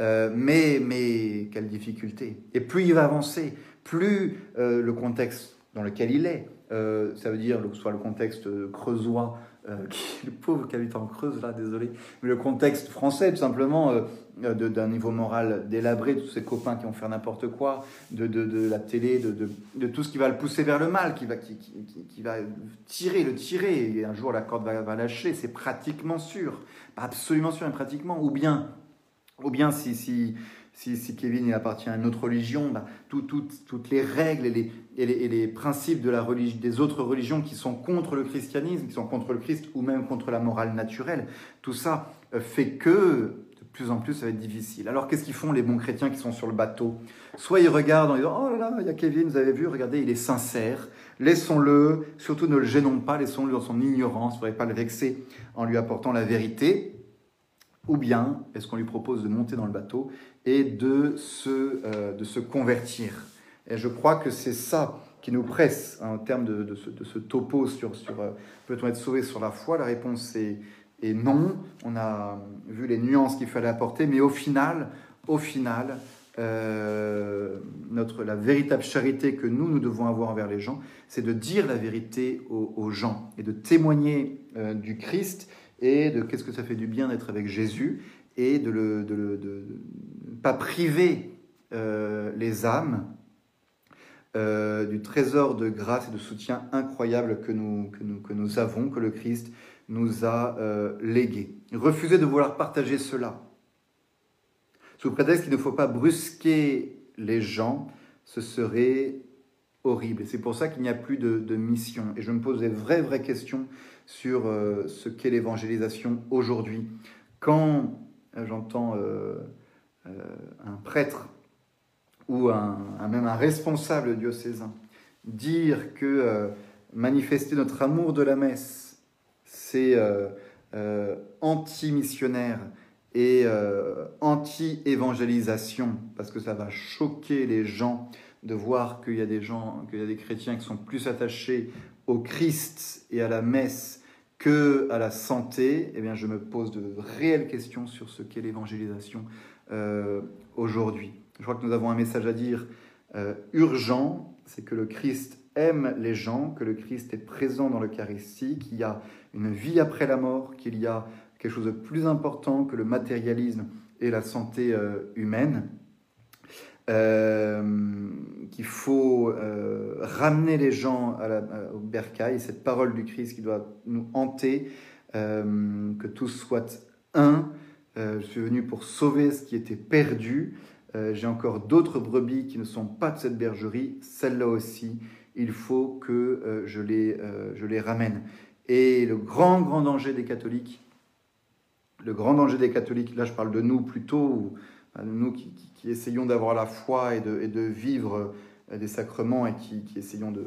Euh, mais, mais quelle difficulté. Et plus il va avancer, plus le contexte dans lequel il est, ça veut dire que ce soit le contexte creusois, qui, le pauvre qui habite en Creuse là, désolé, mais le contexte français tout simplement, euh, d'un niveau moral délabré, de tous ses copains qui vont faire n'importe quoi, de, de, la télé, de, de, tout ce qui va le pousser vers le mal, qui va, qui, qui, va tirer, le tirer, et un jour la corde va, va lâcher, c'est pratiquement sûr, absolument sûr, mais pratiquement, ou bien, ou bien si, si, si, Kevin il appartient à une autre religion, bah, tout, toutes les règles et les, principes de la des autres religions qui sont contre le christianisme, qui sont contre le Christ, ou même contre la morale naturelle, tout ça euh, fait que plus en plus, ça va être difficile. Alors, qu'est-ce qu'ils font les bons chrétiens qui sont sur le bateau? Soit ils regardent en disant Oh là là, il y a Kevin, vous avez vu, regardez, il est sincère. Laissons-le, surtout ne le gênons pas, laissons-le dans son ignorance, ne faudrait pas le vexer en lui apportant la vérité. ou bien est-ce qu'on lui propose de monter dans le bateau et de se, euh, de se convertir Et je crois que c'est ça qui nous presse hein, en termes de, ce, topo sur, sur euh, peut-on être sauvé sur la foi? La réponse est, est, non. On a vu les nuances qu'il fallait apporter, mais au final, au final, euh, notre, la véritable charité que nous, nous devons avoir envers les gens, c'est de dire la vérité aux, gens et de témoigner du Christ et de qu'est-ce que ça fait du bien d'être avec Jésus et de ne pas priver euh, les âmes euh, du trésor de grâce et de soutien incroyable que nous, que nous, que nous avons, que le Christ nous a euh, légué. Refuser de vouloir partager cela. Sous prétexte qu'il ne faut pas brusquer les gens, ce serait horrible. C'est pour ça qu'il n'y a plus de, de, mission. Et je me pose des vraies, vraies questions sur ce qu'est l'évangélisation aujourd'hui. Quand j'entends un prêtre ou un, même un responsable diocésain dire que manifester notre amour de la messe, c'est anti-missionnaire et anti-évangélisation, parce que ça va choquer les gens de voir qu'il y a des gens, qu'il y a des chrétiens qui sont plus attachés au Christ et à la messe que à la santé, eh bien, je me pose de réelles questions sur ce qu'est l'évangélisation euh, aujourd'hui. Je crois que nous avons un message à dire euh, urgent, c'est que le Christ aime les gens, que le Christ est présent dans l'Eucharistie, qu'il y a une vie après la mort, qu'il y a quelque chose de plus important que le matérialisme et la santé euh, humaine. Qu'il faut ramener les gens à la, au bercail, cette parole du Christ qui doit nous hanter, que tous soient un. Je suis venu pour sauver ce qui était perdu. J'ai encore d'autres brebis qui ne sont pas de cette bergerie. Celles-là aussi, il faut que je, les, je les ramène. Et le grand, grand danger des catholiques, le grand danger des catholiques, là je parle de nous plutôt, nous qui, essayons d'avoir la foi et de, vivre euh, des sacrements et qui, essayons de,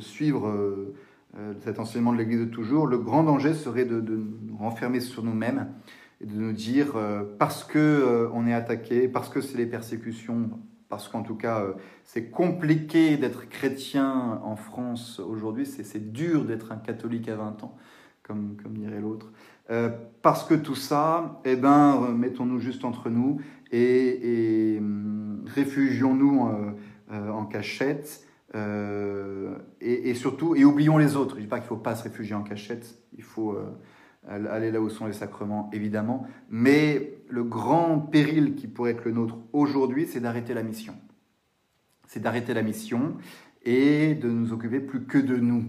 suivre euh, euh, cet enseignement de l'Église de toujours, le grand danger serait de, nous renfermer sur nous-mêmes et de nous dire parce que on est attaqué, parce que c'est les persécutions, parce qu'en tout cas c'est compliqué d'être chrétien en France aujourd'hui, c'est dur d'être un catholique à 20 ans, comme, comme dirait l'autre. Euh, parce que tout ça, eh ben, mettons-nous juste entre nous et, hum, réfugions-nous euh, euh, en cachette. Et, surtout, et oublions les autres. Je ne dis pas qu'il ne faut pas se réfugier en cachette, il faut aller là où sont les sacrements, évidemment. Mais le grand péril qui pourrait être le nôtre aujourd'hui, c'est d'arrêter la mission. C'est d'arrêter la mission et de nous occuper plus que de nous.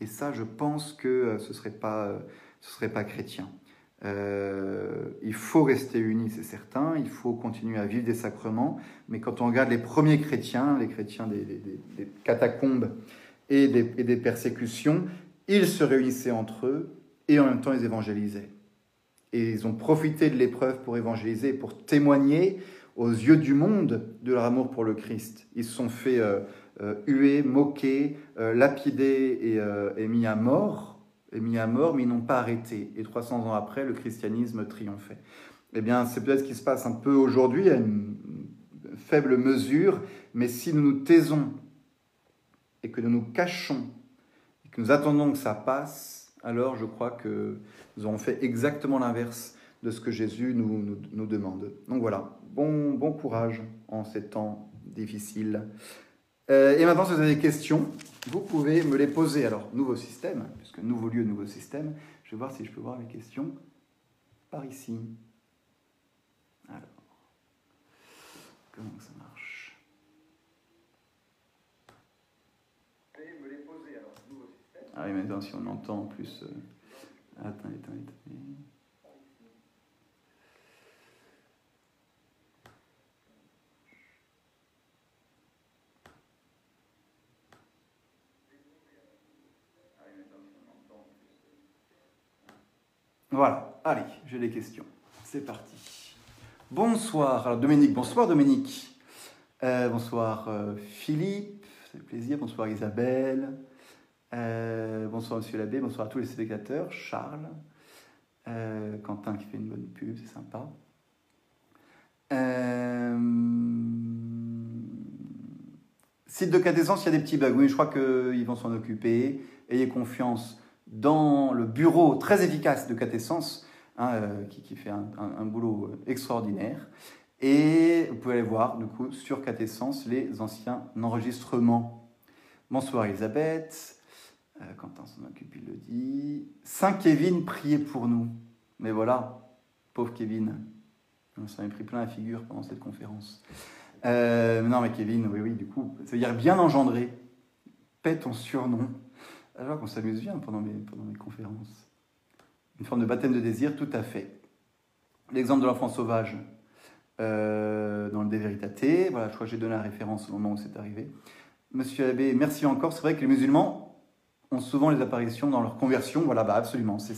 Et ça, je pense que ce ne serait pas ce ne serait pas chrétien. Euh, il faut rester unis, c'est certain, il faut continuer à vivre des sacrements, mais quand on regarde les premiers chrétiens, les chrétiens des, catacombes et des, persécutions, ils se réunissaient entre eux et en même temps ils évangélisaient. Et ils ont profité de l'épreuve pour évangéliser, pour témoigner aux yeux du monde de leur amour pour le Christ. Ils se sont fait euh, euh, huer, moquer, lapider et mis à mort mis à mort, mais ils n'ont pas arrêté. Et 300 ans après, le christianisme triomphait. Eh bien, c'est peut-être ce qui se passe un peu aujourd'hui, à une faible mesure, mais si nous nous taisons et que nous nous cachons et que nous attendons que ça passe, alors je crois que nous aurons fait exactement l'inverse de ce que Jésus nous, demande. Donc voilà, bon, bon courage en ces temps difficiles. Euh, et maintenant, si vous avez des questions, vous pouvez me les poser. Alors, nouveau système, puisque nouveau lieu, nouveau système. Je vais voir si je peux voir mes questions par ici. Alors, comment ça marche? Vous pouvez me les poser, alors, nouveau système. Ah oui, maintenant, si on entend en plus... Euh... Attendez, attendez, attendez. Voilà, allez, j'ai des questions. C'est parti. Bonsoir. Alors Dominique, bonsoir Dominique. Euh, bonsoir euh, Philippe, c'est plaisir. Bonsoir Isabelle. Euh, bonsoir Monsieur l'abbé, bonsoir à tous les spectateurs. Charles. Quentin qui fait une bonne pub, c'est sympa. Site de quintessence, il y a des petits bugs. Oui, je crois qu'ils vont s'en occuper. Ayez confiance dans le bureau très efficace de quintessence, hein, euh, qui, fait un, boulot extraordinaire. Et vous pouvez aller voir, du coup, sur quintessence, les anciens enregistrements. Bonsoir Elisabeth. Euh, Quentin s'en occupe, il le dit. Saint Kevin, priez pour nous. Mais voilà, pauvre Kevin. On s'en est pris plein la figure pendant cette conférence. Euh, non, mais Kevin, oui, oui, du coup, ça veut dire bien engendré. Pète ton surnom. Alors qu'on s'amuse bien pendant mes, conférences. Une forme de baptême de désir, tout à fait. L'exemple de l'enfant sauvage euh, dans le De Veritate. Voilà, je crois que j'ai donné la référence au moment où c'est arrivé. Monsieur Abbé, merci encore. C'est vrai que les musulmans ont souvent les apparitions dans leur conversion. Voilà, bah absolument, c'est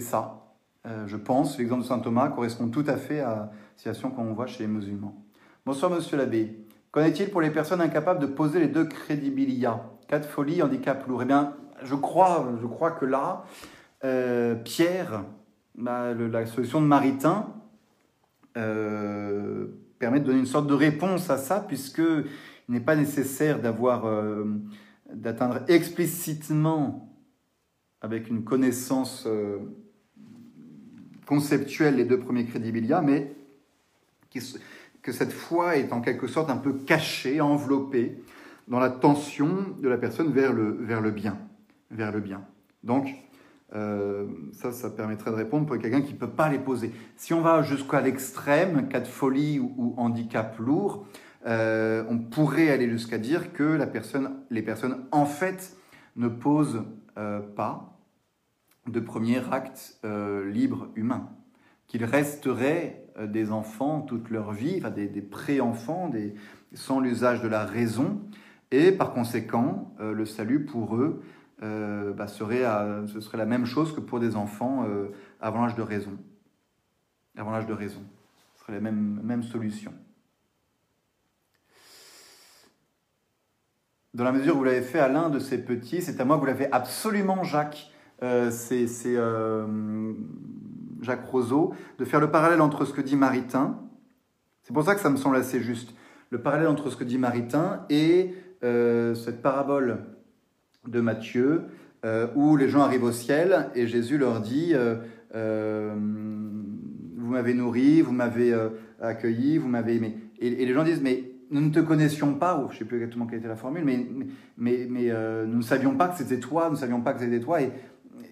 ça. Euh, je pense, l'exemple de saint Thomas correspond tout à fait à la situation qu'on voit chez les musulmans. Bonsoir, monsieur l'abbé. Qu'en est-il pour les personnes incapables de poser les deux crédibilia Cas de folie, handicap lourd. Eh bien, je crois, je crois que là, euh, Pierre, la solution de Maritain, euh, permet de donner une sorte de réponse à ça, puisqu'il n'est pas nécessaire d'avoir, d'atteindre explicitement, avec une connaissance conceptuel les deux premiers crédibilia, mais que cette foi est en quelque sorte un peu cachée, enveloppée dans la tension de la personne vers le, vers le bien. Vers le bien. Donc, euh, ça, ça permettrait de répondre pour quelqu'un qui ne peut pas les poser. Si on va jusqu'à l'extrême, cas de folie ou, handicap lourd, euh, on pourrait aller jusqu'à dire que la personne, les personnes, en fait, ne posent euh, pas, de premier acte libre humain, qu'ils resteraient des enfants toute leur vie, enfin des, pré-enfants, des, sans l'usage de la raison, et par conséquent, euh, le salut pour eux bah, serait, ce serait la même chose que pour des enfants avant l'âge de raison. Avant l'âge de raison. Ce serait la même, même solution. Dans la mesure où vous l'avez fait à l'un de ces petits, c'est à moi que vous l'avez absolument, Jacques. Euh, c'est euh, Jacques Roseau, de faire le parallèle entre ce que dit Maritain, c'est pour ça que ça me semble assez juste, le parallèle entre ce que dit Maritain et euh, cette parabole de Matthieu, où les gens arrivent au ciel et Jésus leur dit, vous m'avez nourri, vous m'avez accueilli, vous m'avez aimé. Et, les gens disent, mais nous ne te connaissions pas, ou je ne sais plus exactement quelle était la formule, mais, nous ne savions pas que c'était toi, nous ne savions pas que c'était toi,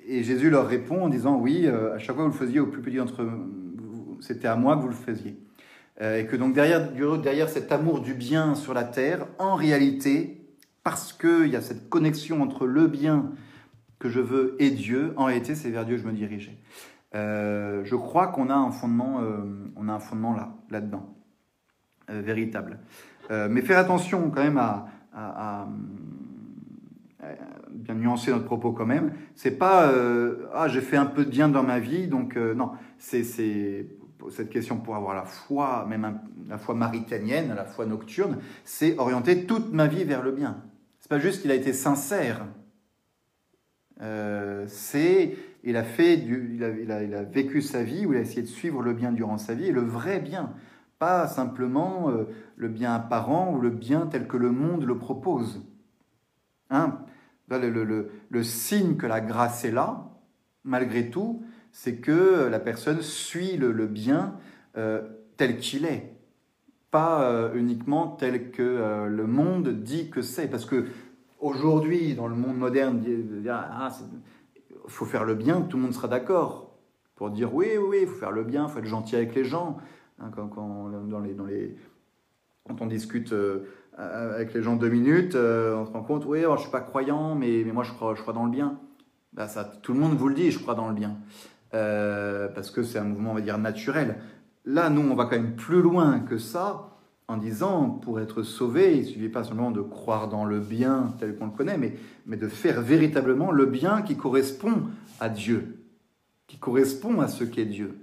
et Jésus leur répond en disant oui, euh, à chaque fois que vous le faisiez au plus petit d'entre c'était à moi que vous le faisiez. Euh, et que donc derrière, derrière cet amour du bien sur la terre, en réalité, parce qu'il y a cette connexion entre le bien que je veux et Dieu, en réalité, c'est vers Dieu que je me dirigeais. Euh, je crois qu'on a un fondement, on a un fondement là, là-dedans, véritable. mais faire attention quand même à bien nuancer notre propos quand même. C'est pas euh, ah j'ai fait un peu de bien dans ma vie, donc euh, non. C'est cette question pour avoir la foi, même la foi maritanienne, la foi nocturne, c'est orienter toute ma vie vers le bien. C'est pas juste qu'il a été sincère. Euh, c'est il a fait il a, vécu sa vie où il a essayé de suivre le bien durant sa vie et le vrai bien, pas simplement le bien apparent ou le bien tel que le monde le propose. Hein? Le, signe que la grâce est là, malgré tout, c'est que la personne suit le, bien euh, tel qu'il est, pas euh, uniquement tel que euh, le monde dit que c'est. Parce que aujourd'hui, dans le monde moderne, il ah, faut faire le bien, tout le monde sera d'accord pour dire oui, oui, il faut faire le bien, il faut être gentil avec les gens. Hein, quand, dans les, dans les, quand on discute avec les gens deux minutes, on se rend compte, oui, je je suis pas croyant, mais, mais moi je crois, je crois dans le bien. Bah, tout le monde vous le dit, je crois dans le bien. Euh, parce que c'est un mouvement, on va dire, naturel. Là, nous, on va quand même plus loin que ça, en disant, pour être sauvé, il ne suffit pas seulement de croire dans le bien tel qu'on le connaît, mais, de faire véritablement le bien qui correspond à Dieu, qui correspond à ce qu'est Dieu.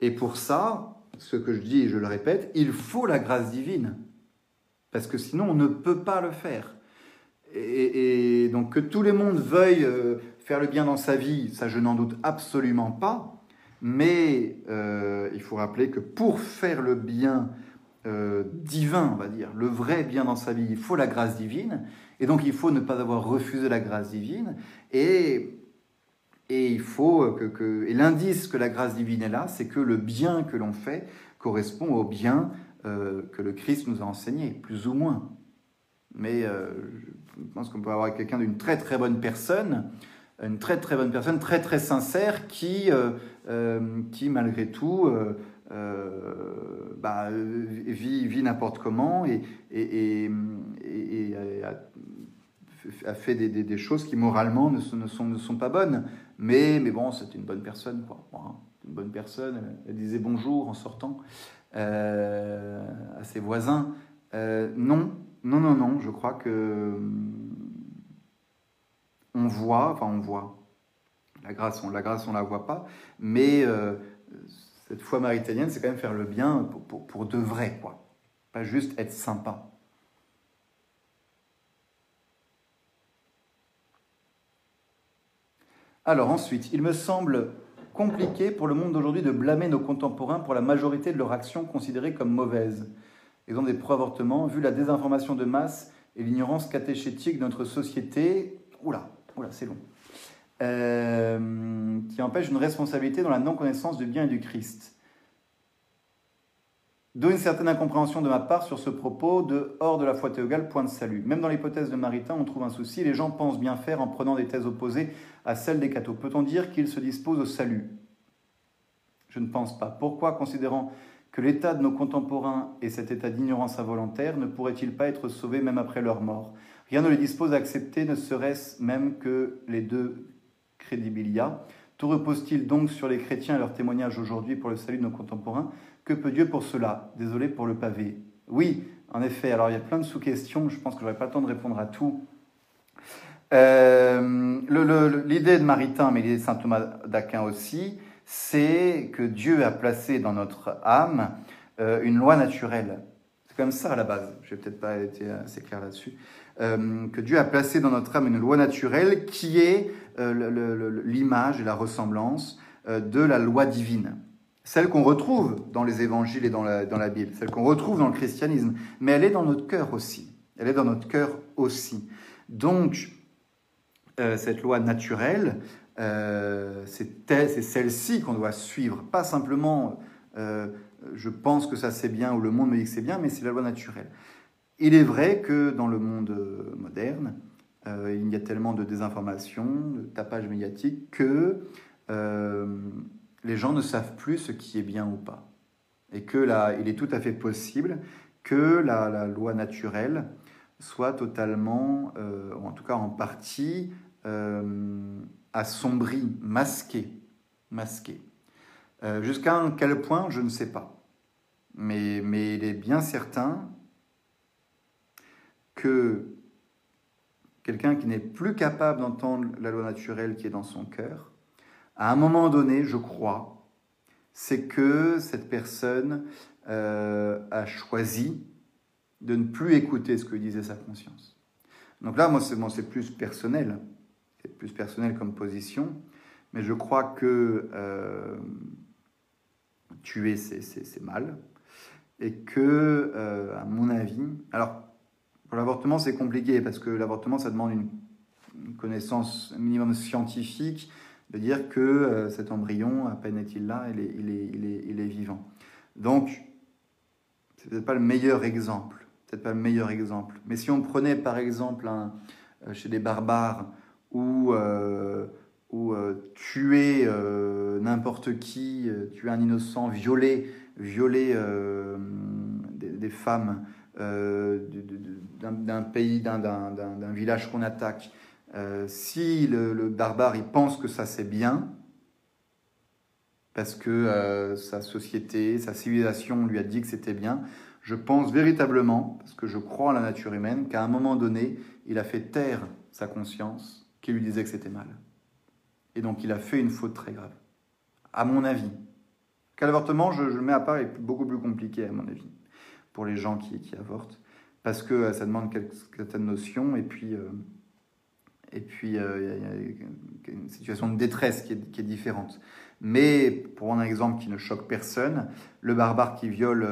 Et pour ça, ce que je dis et je le répète, il faut la grâce divine parce que sinon on ne peut pas le faire. Et, donc que tout le monde veuille euh, faire le bien dans sa vie, ça je n'en doute absolument pas, mais euh, il faut rappeler que pour faire le bien euh, divin, on va dire, le vrai bien dans sa vie, il faut la grâce divine, et donc il faut ne pas avoir refusé la grâce divine, et, et il faut que, et l'indice que la grâce divine est là, c'est que le bien que l'on fait correspond au bien euh, que le Christ nous a enseigné, plus ou moins. Mais je pense qu'on peut avoir quelqu'un d'une très très bonne personne, une très très bonne personne, très très sincère, qui, euh, euh, qui malgré tout euh, bah, vit, vit n'importe comment et, a, fait des, choses qui moralement ne sont, ne sont, ne sont pas bonnes. Mais, mais bon, c'est une bonne personne, quoi. Hein, une bonne personne. Elle disait bonjour en sortant à ses voisins. non, non, non, non, je crois que on voit, enfin on voit, la grâce, on la grâce, on la voit pas, mais euh, cette foi maritanienne, c'est quand même faire le bien pour, pour, de vrai, quoi. Pas juste être sympa. Alors ensuite, il me semble compliqué pour le monde d'aujourd'hui de blâmer nos contemporains pour la majorité de leurs actions considérées comme mauvaises. Exemple des pro-avortements, vu la désinformation de masse et l'ignorance catéchétique de notre société. Oula, oula, c'est long. Euh, qui empêche une responsabilité dans la non-connaissance du bien et du Christ. D'où une certaine incompréhension de ma part sur ce propos de hors de la foi théogale, point de salut. Même dans l'hypothèse de Maritain, on trouve un souci. Les gens pensent bien faire en prenant des thèses opposées à celles des cathos. Peut-on dire qu'ils se disposent au salut? Je ne pense pas. Pourquoi, considérant que l'état de nos contemporains et cet état d'ignorance involontaire ne pourrait-il pas être sauvé même après leur mort? Rien ne les dispose à accepter, ne serait-ce même que les deux credibilia. Tout repose-t-il donc sur les chrétiens et leur témoignage aujourd'hui pour le salut de nos contemporains? Que peut Dieu pour cela? Désolé pour le pavé. Oui, en effet, alors il y a plein de sous-questions, je pense que je n'aurai pas le temps de répondre à tout. Euh, l'idée de Maritain, mais l'idée de saint Thomas d'Aquin aussi, c'est que Dieu a placé dans notre âme euh, une loi naturelle. C'est comme ça à la base. Je n'ai peut-être pas été assez clair là-dessus. Euh, que Dieu a placé dans notre âme une loi naturelle qui est euh, l'image et la ressemblance euh, de la loi divine. Celle qu'on retrouve dans les évangiles et dans la, dans la Bible, celle qu'on retrouve dans le christianisme, mais elle est dans notre cœur aussi. Elle est dans notre cœur aussi. Donc, cette loi naturelle, c'est celle-ci qu'on doit suivre, pas simplement je pense que ça c'est bien ou le monde me dit que c'est bien, mais c'est la loi naturelle. Il est vrai que dans le monde euh, moderne, euh, il y a tellement de désinformation, de tapage médiatique, que euh, les gens ne savent plus ce qui est bien ou pas. Et que là, il est tout à fait possible que la, loi naturelle soit totalement, ou en tout cas en partie, assombrie, masquée. masquée. Jusqu'à quel point, je ne sais pas. Mais, mais il est bien certain que quelqu'un qui n'est plus capable d'entendre la loi naturelle qui est dans son cœur, à un moment donné, je crois, c'est que cette personne euh, a choisi de ne plus écouter ce que disait sa conscience. Donc là, moi, c'est plus personnel, c'est plus personnel comme position, mais je crois que euh, tuer, c'est mal, et que, euh, à mon avis, alors l'avortement, c'est compliqué parce que l'avortement, ça demande une, connaissance minimum scientifique de dire que euh, cet embryon, à peine est-il là, il est, vivant. Donc, c'est peut-être pas le meilleur exemple. Peut-être pas le meilleur exemple. Mais si on prenait par exemple euh, chez des barbares où, euh, tuer n'importe qui, tuer un innocent, violer, violer des, femmes, euh, d'un pays, d'un village qu'on attaque, euh, si le, barbare il pense que ça c'est bien, parce que euh, sa société, sa civilisation lui a dit que c'était bien, je pense véritablement, parce que je crois en la nature humaine, qu'à un moment donné, il a fait taire sa conscience qui lui disait que c'était mal. Et donc il a fait une faute très grave, à mon avis. Qu'à l'avortement, je, je, le mets à part, est beaucoup plus compliqué, à mon avis pour les gens qui, qui avortent, parce que euh, ça demande certaines notions, et puis, euh, et puis il y, a une situation de détresse qui est, différente. Mais pour un exemple qui ne choque personne, le barbare qui viole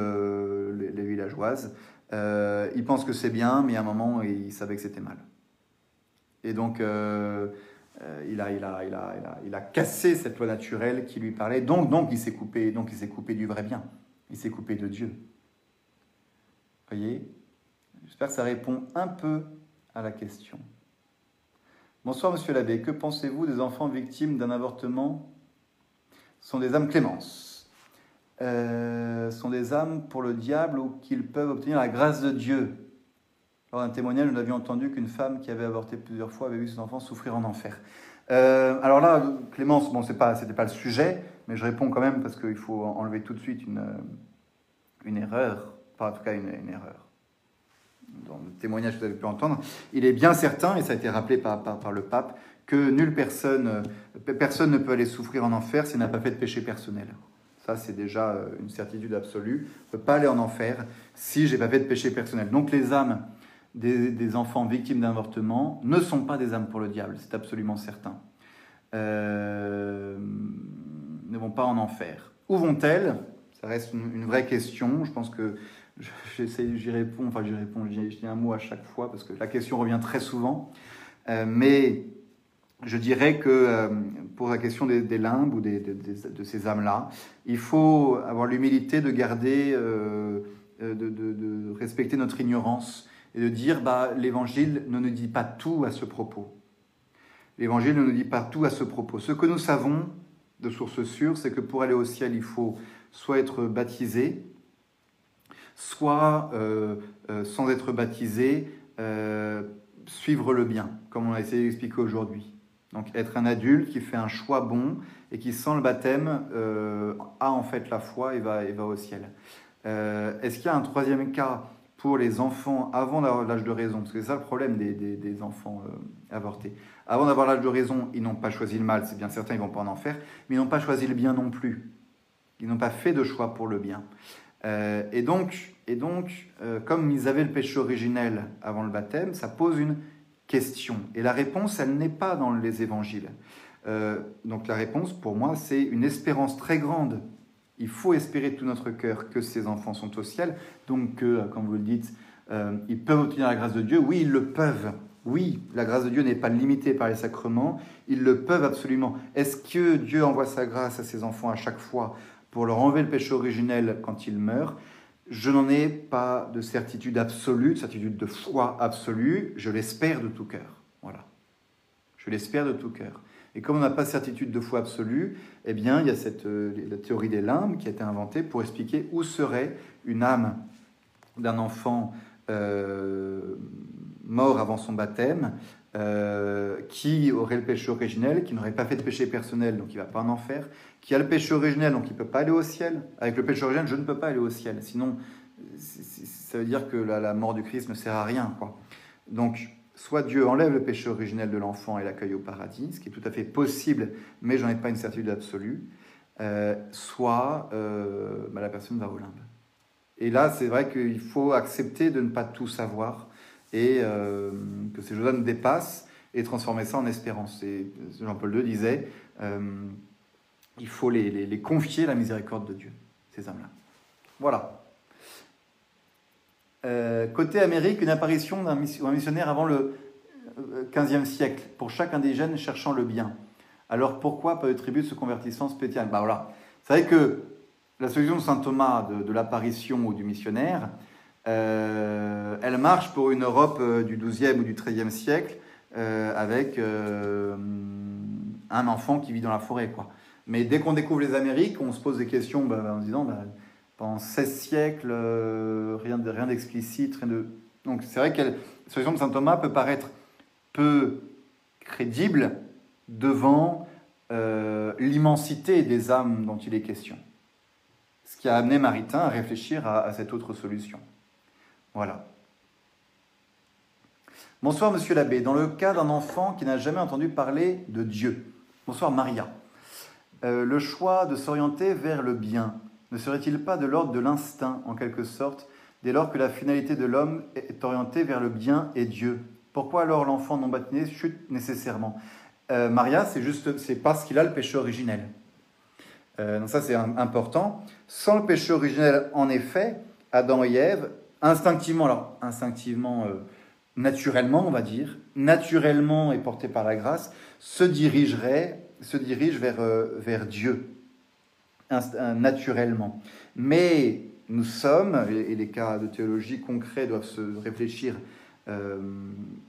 les, villageoises, il pense que c'est bien, mais à un moment, il savait que c'était mal. Et donc, euh, il, a, il, a, cassé cette loi naturelle qui lui parlait. Donc, donc il s'est coupé, donc il s'est coupé du vrai bien. Il s'est coupé de Dieu. Voyez? J'espère que ça répond un peu à la question. Bonsoir, monsieur l'abbé. Que pensez-vous des enfants victimes d'un avortement? Sont des âmes clémence. Euh, sont des âmes pour le diable ou qu'ils peuvent obtenir la grâce de Dieu lors d'un témoignage, nous avions entendu qu'une femme qui avait avorté plusieurs fois avait vu ses enfants souffrir en enfer. Euh, alors là, Clémence, bon, c'est pas, pas le sujet, mais je réponds quand même parce qu'il faut enlever tout de suite une, une erreur, pas en tout cas une, erreur. Dans le témoignage que vous avez pu entendre, il est bien certain, et ça a été rappelé par, le pape, que nulle personne, personne ne peut aller souffrir en enfer s'il n'a pas fait de péché personnel. Ça, c'est déjà euh, une certitude absolue. On ne peut pas aller en enfer si j'ai pas fait de péché personnel. Donc les âmes des, enfants victimes d'avortement ne sont pas des âmes pour le diable, c'est absolument certain. Euh, ne vont pas en enfer. Où vont-elles? Ça reste une, vraie question. Je pense que j'y réponds, enfin j'y réponds, je dis un mot à chaque fois parce que la question revient très souvent. Euh, mais je dirais que euh, pour la question des, limbes ou de ces âmes-là, il faut avoir l'humilité de garder, de, respecter notre ignorance et de dire bah, l'évangile ne nous dit pas tout à ce propos. L'évangile ne nous dit pas tout à ce propos. Ce que nous savons de source sûre, c'est que pour aller au ciel, il faut soit être baptisé, soit, euh, euh, sans être baptisé, euh, suivre le bien, comme on a essayé d'expliquer aujourd'hui. Donc être un adulte qui fait un choix bon et qui, sans le baptême, a en fait la foi et va, va au ciel. Est-ce qu'il y a un troisième cas pour les enfants avant d'avoir l'âge de raison, parce que c'est ça le problème des, des, enfants avortés. Avant d'avoir l'âge de raison, ils n'ont pas choisi le mal, c'est bien certain, ils vont pas en enfer, mais ils n'ont pas choisi le bien non plus. Ils n'ont pas fait de choix pour le bien. Euh, et donc, et donc euh, comme ils avaient le péché originel avant le baptême, ça pose une question. Et la réponse, elle n'est pas dans les évangiles. donc la réponse, pour moi, c'est une espérance très grande il faut espérer de tout notre cœur que ces enfants sont au ciel, donc euh, comme vous le dites, euh, ils peuvent obtenir la grâce de Dieu. Oui, ils le peuvent. Oui, la grâce de Dieu n'est pas limitée par les sacrements. Ils le peuvent absolument. Est-ce que Dieu envoie sa grâce à ses enfants à chaque fois? Pour leur enlever le péché originel quand ils meurent Je n'en ai pas de certitude absolue, de certitude de foi absolue. Je l'espère de tout cœur. Voilà. Je l'espère de tout cœur. Et comme on n'a pas de certitude de foi absolue, eh bien, il y a cette, euh, la théorie des limbes qui a été inventée pour expliquer où serait une âme d'un enfant euh, mort avant son baptême, euh, qui aurait le péché originel, qui n'aurait pas fait de péché personnel, donc il ne va pas en enfer, qui a le péché originel, donc il ne peut pas aller au ciel. Avec le péché originel, je ne peux pas aller au ciel. Sinon, ça veut dire que la, mort du Christ ne sert à rien. Quoi. Donc, soit Dieu enlève le péché originel de l'enfant et l'accueille au paradis, ce qui est tout à fait possible, mais j'en ai pas une certitude absolue, euh, soit euh, bah, la personne va au limbe. Et là, c'est vrai qu'il faut accepter de ne pas tout savoir et euh, que ces choses-là nous dépassent et transformer ça en espérance. Et Jean-Paul II disait, il faut les, les, confier la miséricorde de Dieu, ces âmes-là. Voilà. Euh, côté Amérique, une apparition d'un missionnaire avant le 15e euh, siècle, pour chaque indigène cherchant le bien. Alors pourquoi pas de tribu se convertissant spécial? Bah voilà. C'est vrai que la solution de saint Thomas de, l'apparition ou du missionnaire, euh, elle marche pour une Europe du 12e ou du 13e siècle avec un enfant qui vit dans la forêt. Quoi. Mais dès qu'on découvre les Amériques, on se pose des questions bah, en se disant bah, pendant 16 siècles, euh, rien, de, rien d'explicite, rien de... Donc c'est vrai que la solution de saint Thomas peut paraître peu crédible devant euh, l'immensité des âmes dont il est question. Ce qui a amené Maritain à réfléchir à, cette autre solution. Voilà. Bonsoir Monsieur l'abbé. Dans le cas d'un enfant qui n'a jamais entendu parler de Dieu, bonsoir Maria, euh, le choix de s'orienter vers le bien ne serait-il pas de l'ordre de l'instinct, en quelque sorte, dès lors que la finalité de l'homme est orientée vers le bien et Dieu? Pourquoi alors l'enfant non baptisé chute nécessairement? Euh, Maria, c'est juste, c'est parce qu'il a le péché originel. Euh, donc ça, c'est important. Sans le péché originel, en effet, Adam et Ève, instinctivement, alors instinctivement, euh, naturellement, on va dire, naturellement et porté par la grâce, se dirigeraient, se dirigent vers, vers Dieu, naturellement. Mais nous sommes, et les cas de théologie concrets doivent se réfléchir euh,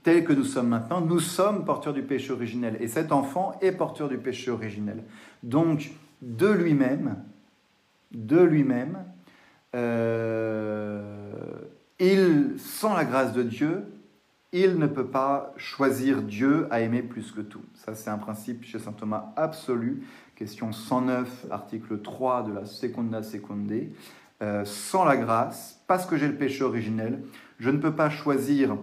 tels que nous sommes maintenant, nous sommes porteurs du péché originel. Et cet enfant est porteur du péché originel. Donc, de lui-même, de lui-même, euh, il, sans la grâce de Dieu, il ne peut pas choisir Dieu à aimer plus que tout. Ça, c'est un principe chez saint Thomas absolu. Question 109, article 3 de la Secunda Secunde. Euh, sans la grâce, parce que j'ai le péché originel, je ne peux pas choisir,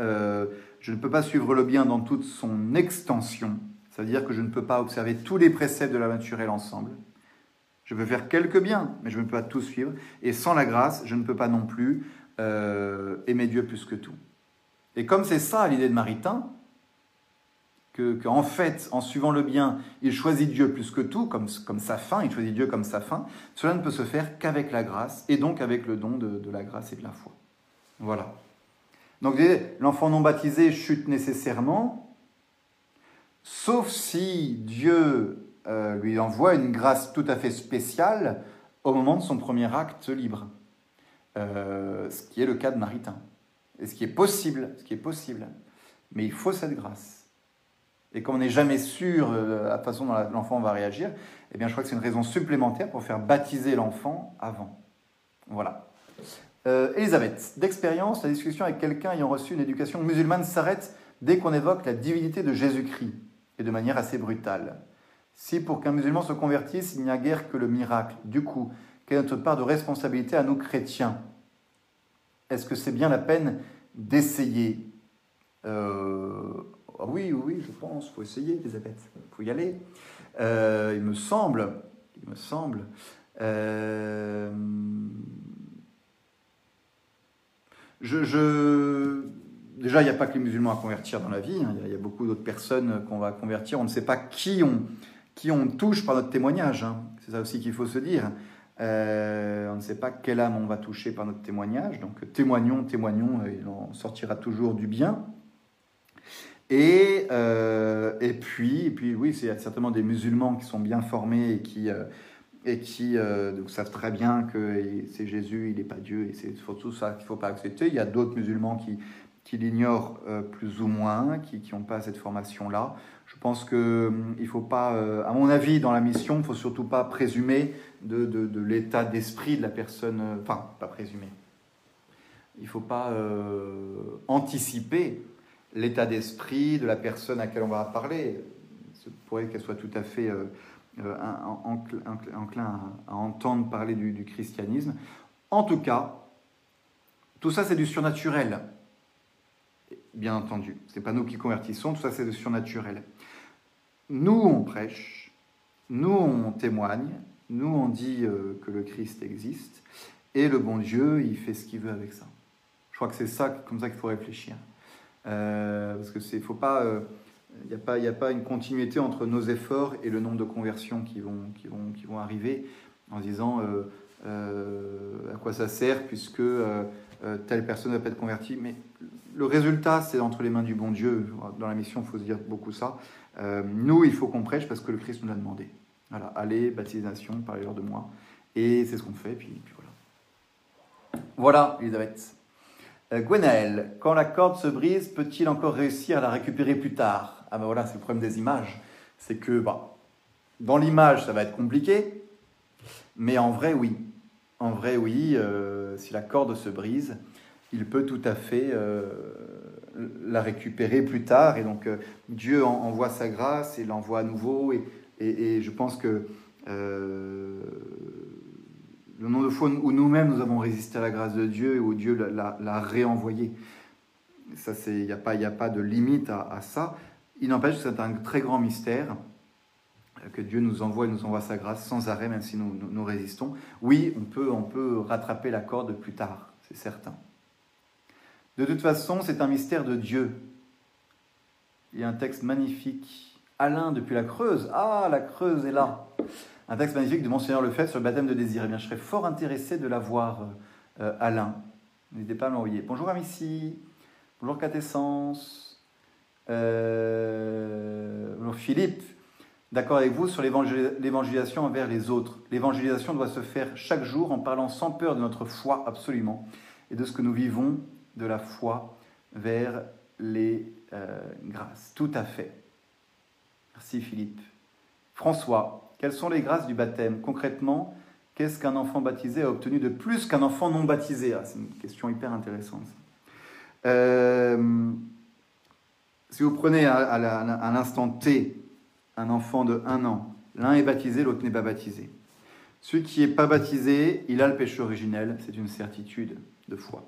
euh, je ne peux pas suivre le bien dans toute son extension, c'est-à-dire que je ne peux pas observer tous les préceptes de la naturelle ensemble. Je peux faire quelques biens, mais je ne peux pas tout suivre. Et sans la grâce, je ne peux pas non plus euh, aimer Dieu plus que tout. Et comme c'est ça l'idée de Maritain, qu'en fait, en suivant le bien, il choisit Dieu plus que tout, comme, comme sa fin, il choisit Dieu comme sa fin, cela ne peut se faire qu'avec la grâce, et donc avec le don de la grâce et de la foi. Voilà. Donc l'enfant non baptisé chute nécessairement, sauf si Dieu euh, lui envoie une grâce tout à fait spéciale au moment de son premier acte libre. Euh, ce qui est le cas de Maritain. Et ce qui est possible, ce qui est possible. Mais il faut cette grâce. Et comme on n'est jamais sûr euh, de la façon dont l'enfant va réagir, eh bien je crois que c'est une raison supplémentaire pour faire baptiser l'enfant avant. Voilà. Euh, Elisabeth, d'expérience, la discussion avec quelqu'un ayant reçu une éducation musulmane s'arrête dès qu'on évoque la divinité de Jésus-Christ, et de manière assez brutale. Si pour qu'un musulman se convertisse, il n'y a guère que le miracle, du coup, quelle est notre part de responsabilité à nous chrétiens? Est-ce que c'est bien la peine d'essayer? Euh, ah Oui, oui, je pense, il faut essayer, Elisabeth, il faut y aller. Euh, il me semble, il me semble, euh, Déjà, il n'y a pas que les musulmans à convertir dans la vie, hein. il y, a beaucoup d'autres personnes qu'on va convertir. On ne sait pas qui on, qui on touche par notre témoignage. Hein. C'est ça aussi qu'il faut se dire. Euh, on ne sait pas quelle âme on va toucher par notre témoignage. Donc témoignons, témoignons, il en sortira toujours du bien. Et, euh, et, puis, et puis, oui, c'est certainement des musulmans qui sont bien formés et qui, euh, et qui euh, donc, savent très bien que c'est Jésus, il n'est pas Dieu, et c'est surtout ça qu'il ne faut pas accepter. Il y a d'autres musulmans qui, qui l'ignorent euh, plus ou moins, qui n'ont pas cette formation-là. Je pense qu'il hum, ne faut pas, euh, à mon avis, dans la mission, il ne faut surtout pas présumer de, de, l'état d'esprit de la personne, enfin, pas présumer. Il ne faut pas anticiper l'état d'esprit de la personne à laquelle on va parler. Il pourrait qu'elle soit tout à fait euh, enclin à, entendre parler du, christianisme. En tout cas, tout ça c'est du surnaturel, bien entendu. Ce n'est pas nous qui convertissons, tout ça c'est surnaturel. Nous on prêche, nous on témoigne, nous on dit euh, que le Christ existe, et le bon Dieu il fait ce qu'il veut avec ça. Je crois que c'est ça comme ça qu'il faut réfléchir. Euh, parce que c'est faut pas il n'y a, pas, a pas une continuité entre nos efforts et le nombre de conversions qui vont, qui vont, qui vont arriver en disant euh, euh, à quoi ça sert puisque euh, telle personne va pas être convertie. Mais le résultat, c'est entre les mains du bon Dieu. Dans la mission, il faut se dire beaucoup ça. Nous, il faut qu'on prêche parce que le Christ nous l'a demandé. Voilà, allez, baptisation, parlez-leur de moi. Et c'est ce qu'on fait, puis, voilà. Voilà, Elisabeth. Gwenaël, quand la corde se brise, peut-il encore réussir à la récupérer plus tard? Ah ben voilà, c'est le problème des images. C'est que bah, dans l'image, ça va être compliqué, mais en vrai, oui. En vrai, oui, euh, si la corde se brise, il peut tout à fait euh, la récupérer plus tard. Et donc, euh, Dieu envoie sa grâce et l'envoie à nouveau. Et, et, je pense que le nombre de fois où nous-mêmes nous avons résisté à la grâce de Dieu et où Dieu l'a réenvoyé, il n'y a, pas, a pas de limite à, ça. Il n'empêche que c'est un très grand mystère euh, que Dieu nous envoie et nous envoie sa grâce sans arrêt, même si nous, nous, résistons. Oui, on peut, on peut rattraper la corde plus tard, c'est certain. De toute façon, c'est un mystère de Dieu. Il y a un texte magnifique. Alain, depuis la Creuse. Ah, la Creuse est là. Un texte magnifique de Monseigneur Lefebvre sur le baptême de désir. Eh bien, je serais fort intéressé de l'avoir, euh, Alain. N'hésitez pas à m'envoyer. Bonjour Amici. Bonjour Catessence. Euh, bonjour Philippe. D'accord avec vous sur l'évangélisation envers les autres. L'évangélisation doit se faire chaque jour en parlant sans peur de notre foi, absolument, et de ce que nous vivons de la foi vers les euh, grâces. Tout à fait. Merci Philippe. François, quelles sont les grâces du baptême? Concrètement, qu'est-ce qu'un enfant baptisé a obtenu de plus qu'un enfant non baptisé? Ah, C'est une question hyper intéressante. Euh, si vous prenez à, l'instant T un enfant de 1 an, l'un est baptisé, l'autre n'est pas baptisé. Celui qui n'est pas baptisé, il a le péché originel, c'est une certitude de foi.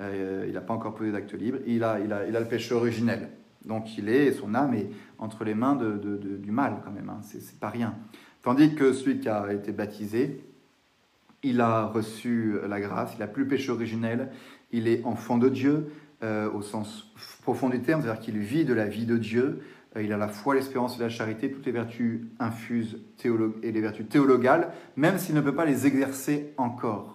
Euh, il n'a pas encore posé d'acte libre, il a, le péché originel. Donc il est, son âme est entre les mains du mal quand même, hein. c'est pas rien. Tandis que celui qui a été baptisé, il a reçu la grâce, il n'a plus le péché originel, il est enfant de Dieu euh, au sens profond du terme, c'est-à-dire qu'il vit de la vie de Dieu, euh, il a la foi, l'espérance et la charité, toutes les vertus infuses et les vertus théologales, même s'il ne peut pas les exercer encore.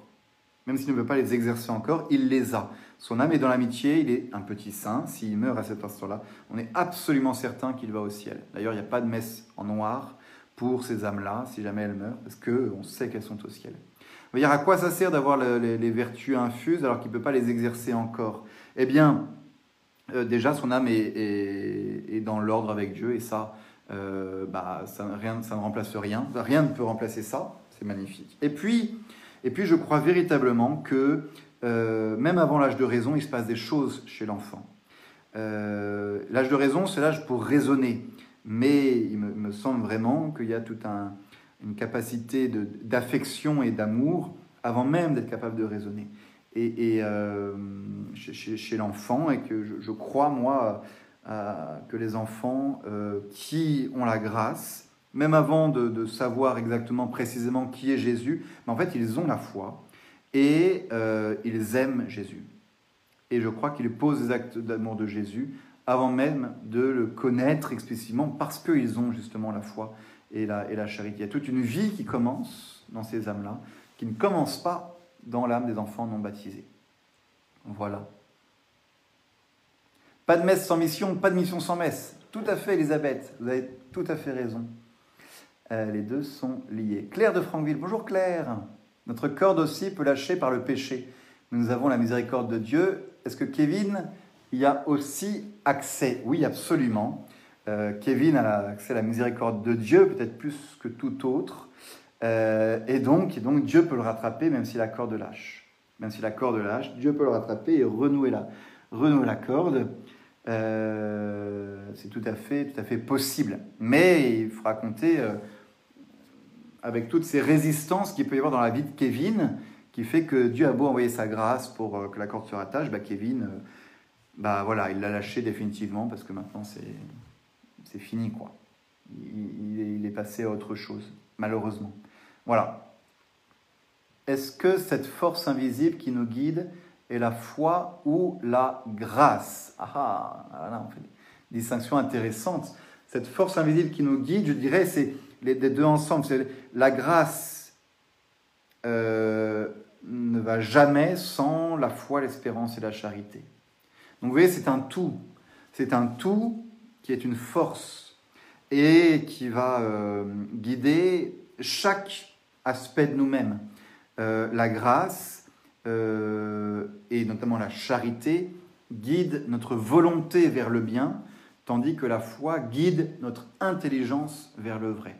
Même s'il ne peut pas les exercer encore, il les a. Son âme est dans l'amitié, il est un petit saint. S'il meurt à cet instant-là, on est absolument certain qu'il va au ciel. D'ailleurs, il n'y a pas de messe en noir pour ces âmes-là, si jamais elles meurent, parce qu'on sait qu'elles sont au ciel. Vous dire à quoi ça sert d'avoir les, vertus infuses alors qu'il ne peut pas les exercer encore? Eh bien, euh, déjà, son âme est, dans l'ordre avec Dieu, et ça, euh, bah, ça, rien, ça ne remplace rien. Rien ne peut remplacer ça, c'est magnifique. Et puis, et puis, je crois véritablement que euh, même avant l'âge de raison, il se passe des choses chez l'enfant. l'âge de raison, c'est l'âge pour raisonner. Mais il me, semble vraiment qu'il y a toute une capacité d'affection et d'amour avant même d'être capable de raisonner et, euh, chez, l'enfant et que je, crois, moi, que les enfants euh, qui ont la grâce, même avant de, savoir exactement précisément qui est Jésus, mais en fait, ils ont la foi et euh, ils aiment Jésus. Et je crois qu'ils posent des actes d'amour de Jésus avant même de le connaître explicitement parce qu'ils ont justement la foi et la, et la charité. Il y a toute une vie qui commence dans ces âmes-là, qui ne commence pas dans l'âme des enfants non baptisés. Voilà. Pas de messe sans mission, pas de mission sans messe. Tout à fait, Elisabeth, vous avez tout à fait raison. Euh, les deux sont liés. Claire de Franqueville, bonjour Claire. Notre corde aussi peut lâcher par le péché. Nous avons la miséricorde de Dieu. Est-ce que Kevin y a aussi accès? Oui, absolument. Euh, Kevin a accès à la miséricorde de Dieu, peut-être plus que tout autre. Euh, et, donc, donc, Dieu peut le rattraper même si la corde lâche. Même si la corde lâche, Dieu peut le rattraper et renouer la, renouer la corde. C'est tout à, fait, tout à fait possible. Mais il faudra compter avec toutes ces résistances qu'il peut y avoir dans la vie de Kevin, qui fait que Dieu a beau envoyer sa grâce pour que la corde se rattache, bah Kevin, bah voilà, il l'a lâché définitivement parce que maintenant c'est fini quoi. il est passé à autre chose, malheureusement. Voilà. Est-ce que cette force invisible qui nous guide est la foi ou la grâce? Ah, ah là, on fait des distinctions intéressantes. Cette force invisible qui nous guide, je dirais, c'est les, deux ensemble. La grâce euh, ne va jamais sans la foi, l'espérance et la charité. Donc vous voyez, c'est un tout. C'est un tout qui est une force et qui va euh, guider chaque aspect de nous-mêmes. Euh, la grâce et notamment la charité guide notre volonté vers le bien, tandis que la foi guide notre intelligence vers le vrai.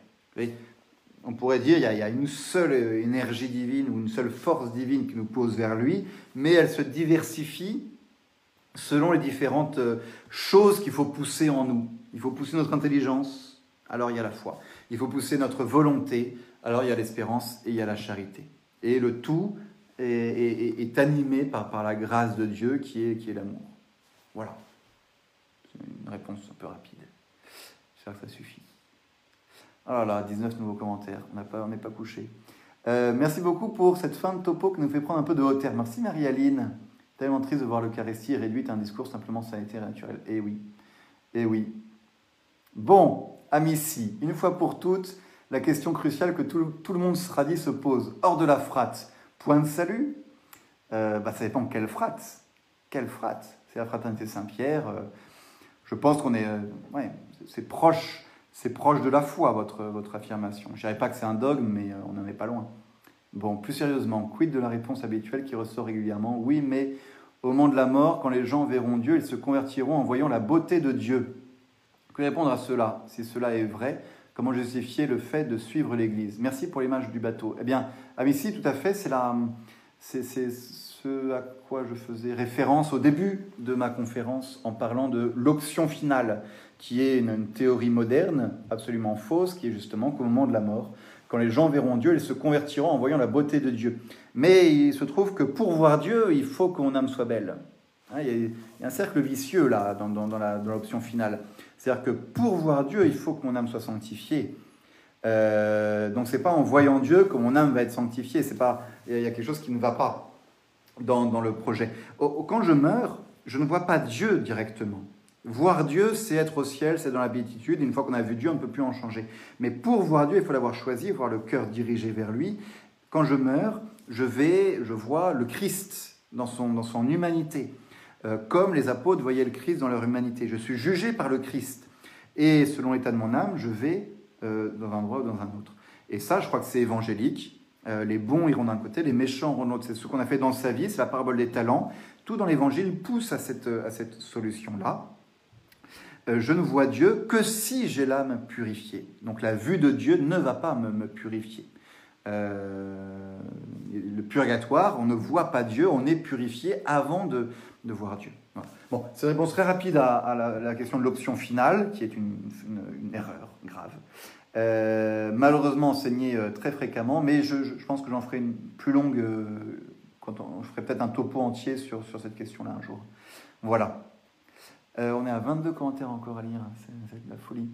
On pourrait dire qu'il y, a une seule énergie divine ou une seule force divine qui nous pose vers lui, mais elle se diversifie selon les différentes euh, choses qu'il faut pousser en nous. Il faut pousser notre intelligence, alors il y a la foi. Il faut pousser notre volonté, alors il y a l'espérance et il y a la charité. Et le tout est, animé par, par, la grâce de Dieu qui est, qui est l'amour. Voilà. C'est une réponse un peu rapide. J'espère que ça suffit. Ah là 19 nouveaux commentaires. On n'est pas, couché. Euh, merci beaucoup pour cette fin de topo qui nous fait prendre un peu de hauteur. Merci Marie-Aline. Tellement triste de voir l'Eucharistie réduite à un discours simplement sanitaire et naturel. Eh oui, eh oui. Bon, amici, une fois pour toutes, la question cruciale que tout, le monde sera dit se pose. Hors de la frate, point de salut euh, bah, Ça dépend quelle frate. Quelle frate? C'est la fraternité Saint-Pierre. Euh, je pense qu'on est... Ouais, c'est proche, c'est proche de la foi, votre, affirmation. Je dirais pas que c'est un dogme, mais on n'en est pas loin. Bon, plus sérieusement, quid de la réponse habituelle qui ressort régulièrement? Oui, mais au moment de la mort, quand les gens verront Dieu, ils se convertiront en voyant la beauté de Dieu. Que répondre à cela? Si cela est vrai, comment justifier le fait de suivre l'Église? Merci pour l'image du bateau. Eh bien, ici, tout à fait, c'est c'est ce à quoi je faisais référence au début de ma conférence en parlant de l'option finale, qui est une théorie moderne, absolument fausse, qui est justement qu'au moment de la mort, quand les gens verront Dieu, ils se convertiront en voyant la beauté de Dieu. Mais il se trouve que pour voir Dieu, il faut que mon âme soit belle. Hein, il y a un cercle vicieux là, dans, l'option finale. C'est-à-dire que pour voir Dieu, il faut que mon âme soit sanctifiée. Euh, donc c'est pas en voyant Dieu que mon âme va être sanctifiée. C'est pas, il y a quelque chose qui ne va pas dans le projet. Quand je meurs, je ne vois pas Dieu directement. Voir Dieu, c'est être au ciel, c'est dans la béatitude. Une fois qu'on a vu Dieu, on ne peut plus en changer. Mais pour voir Dieu, il faut l'avoir choisi, voir le cœur dirigé vers lui. Quand je meurs, je vais, je vois le Christ dans son, dans son humanité, euh, comme les apôtres voyaient le Christ dans leur humanité. Je suis jugé par le Christ. Et selon l'état de mon âme, je vais euh, dans un endroit ou dans un autre. Et ça, je crois que c'est évangélique. Euh, les bons iront d'un côté, les méchants iront de l'autre. C'est ce qu'on a fait dans sa vie, c'est la parabole des talents. Tout dans l'évangile pousse à cette, à cette solution-là. Euh, je ne vois Dieu que si j'ai l'âme purifiée. Donc la vue de Dieu ne va pas me, purifier. Euh, le purgatoire, on ne voit pas Dieu, on est purifié avant de, voir Dieu. Bon, c'est une réponse très rapide à, la, question de l'option finale, qui est une, erreur grave. Euh, malheureusement enseignée très fréquemment, mais je, pense que j'en ferai une plus longue, quand on, je ferai peut-être un topo entier sur, sur cette question-là un jour. Voilà. Euh, on est à 22 commentaires encore à lire, hein, c'est de la folie.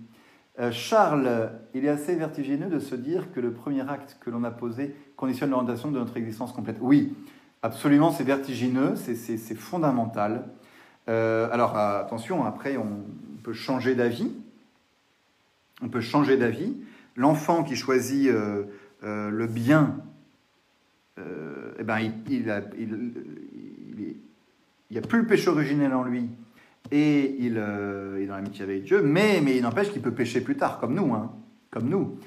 Euh, Charles, il est assez vertigineux de se dire que le premier acte que l'on a posé conditionne l'orientation de notre existence complète. Oui, absolument, c'est vertigineux, c'est fondamental. Euh, alors attention, après on peut changer d'avis. On peut changer d'avis. L'enfant qui choisit le bien, eh ben, il n'y a, plus le péché originel en lui, et il euh, est dans l'amitié avec Dieu, mais, mais il n'empêche qu'il peut pécher plus tard, comme nous. Hein, comme nous.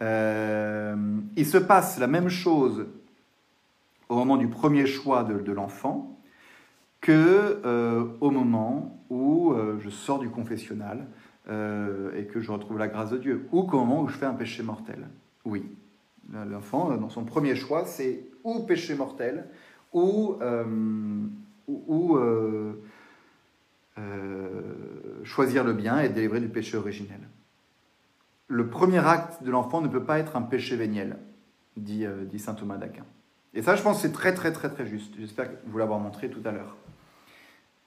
Euh, il se passe la même chose au moment du premier choix de, l'enfant que euh, au moment où je sors du confessionnal et que je retrouve la grâce de Dieu, ou qu'au moment où je fais un péché mortel. Oui, l'enfant, dans son premier choix, c'est ou péché mortel, ou, ou euh, choisir le bien et être délivré du péché originel. Le premier acte de l'enfant ne peut pas être un péché véniel, dit, euh, saint Thomas d'Aquin. Et ça, je pense, c'est très, très, très, très juste. J'espère vous l'avoir montré tout à l'heure.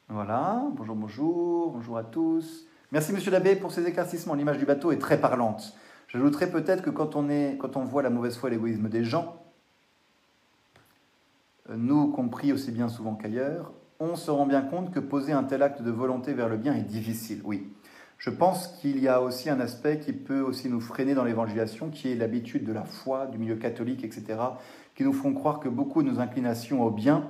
Voilà, bonjour, bonjour, bonjour à tous. Merci, monsieur l'abbé, pour ces éclaircissements. L'image du bateau est très parlante. J'ajouterais peut-être que quand on, est, quand on voit la mauvaise foi et l'égoïsme des gens, euh, nous compris aussi bien souvent qu'ailleurs, on se rend bien compte que poser un tel acte de volonté vers le bien est difficile, oui. Je pense qu'il y a aussi un aspect qui peut aussi nous freiner dans l'évangélisation, qui est l'habitude de la foi, du milieu catholique, etc., qui nous font croire que beaucoup de nos inclinations au bien,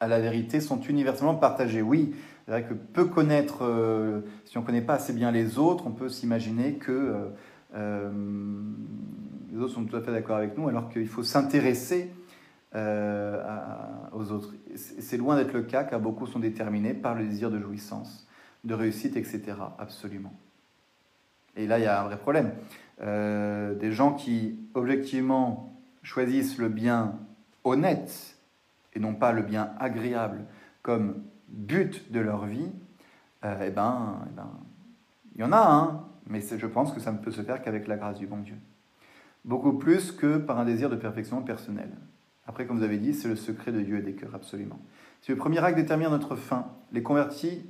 à la vérité, sont universellement partagées. Oui, c'est vrai que peu connaître, euh, si on ne connaît pas assez bien les autres, on peut s'imaginer que euh, euh, les autres sont tout à fait d'accord avec nous, alors qu'il faut s'intéresser euh, aux autres. C'est loin d'être le cas car beaucoup sont déterminés par le désir de jouissance, de réussite, etc. Absolument. Et là, il y a un vrai problème. Euh, des gens qui, objectivement, choisissent le bien honnête et non pas le bien agréable comme but de leur vie, euh, eh, ben, eh ben, il y en a un, mais je pense que ça ne peut se faire qu'avec la grâce du bon Dieu. Beaucoup plus que par un désir de perfection personnelle. Après, comme vous avez dit, c'est le secret de Dieu et des cœurs, absolument. Si le premier acte détermine notre fin, les convertis,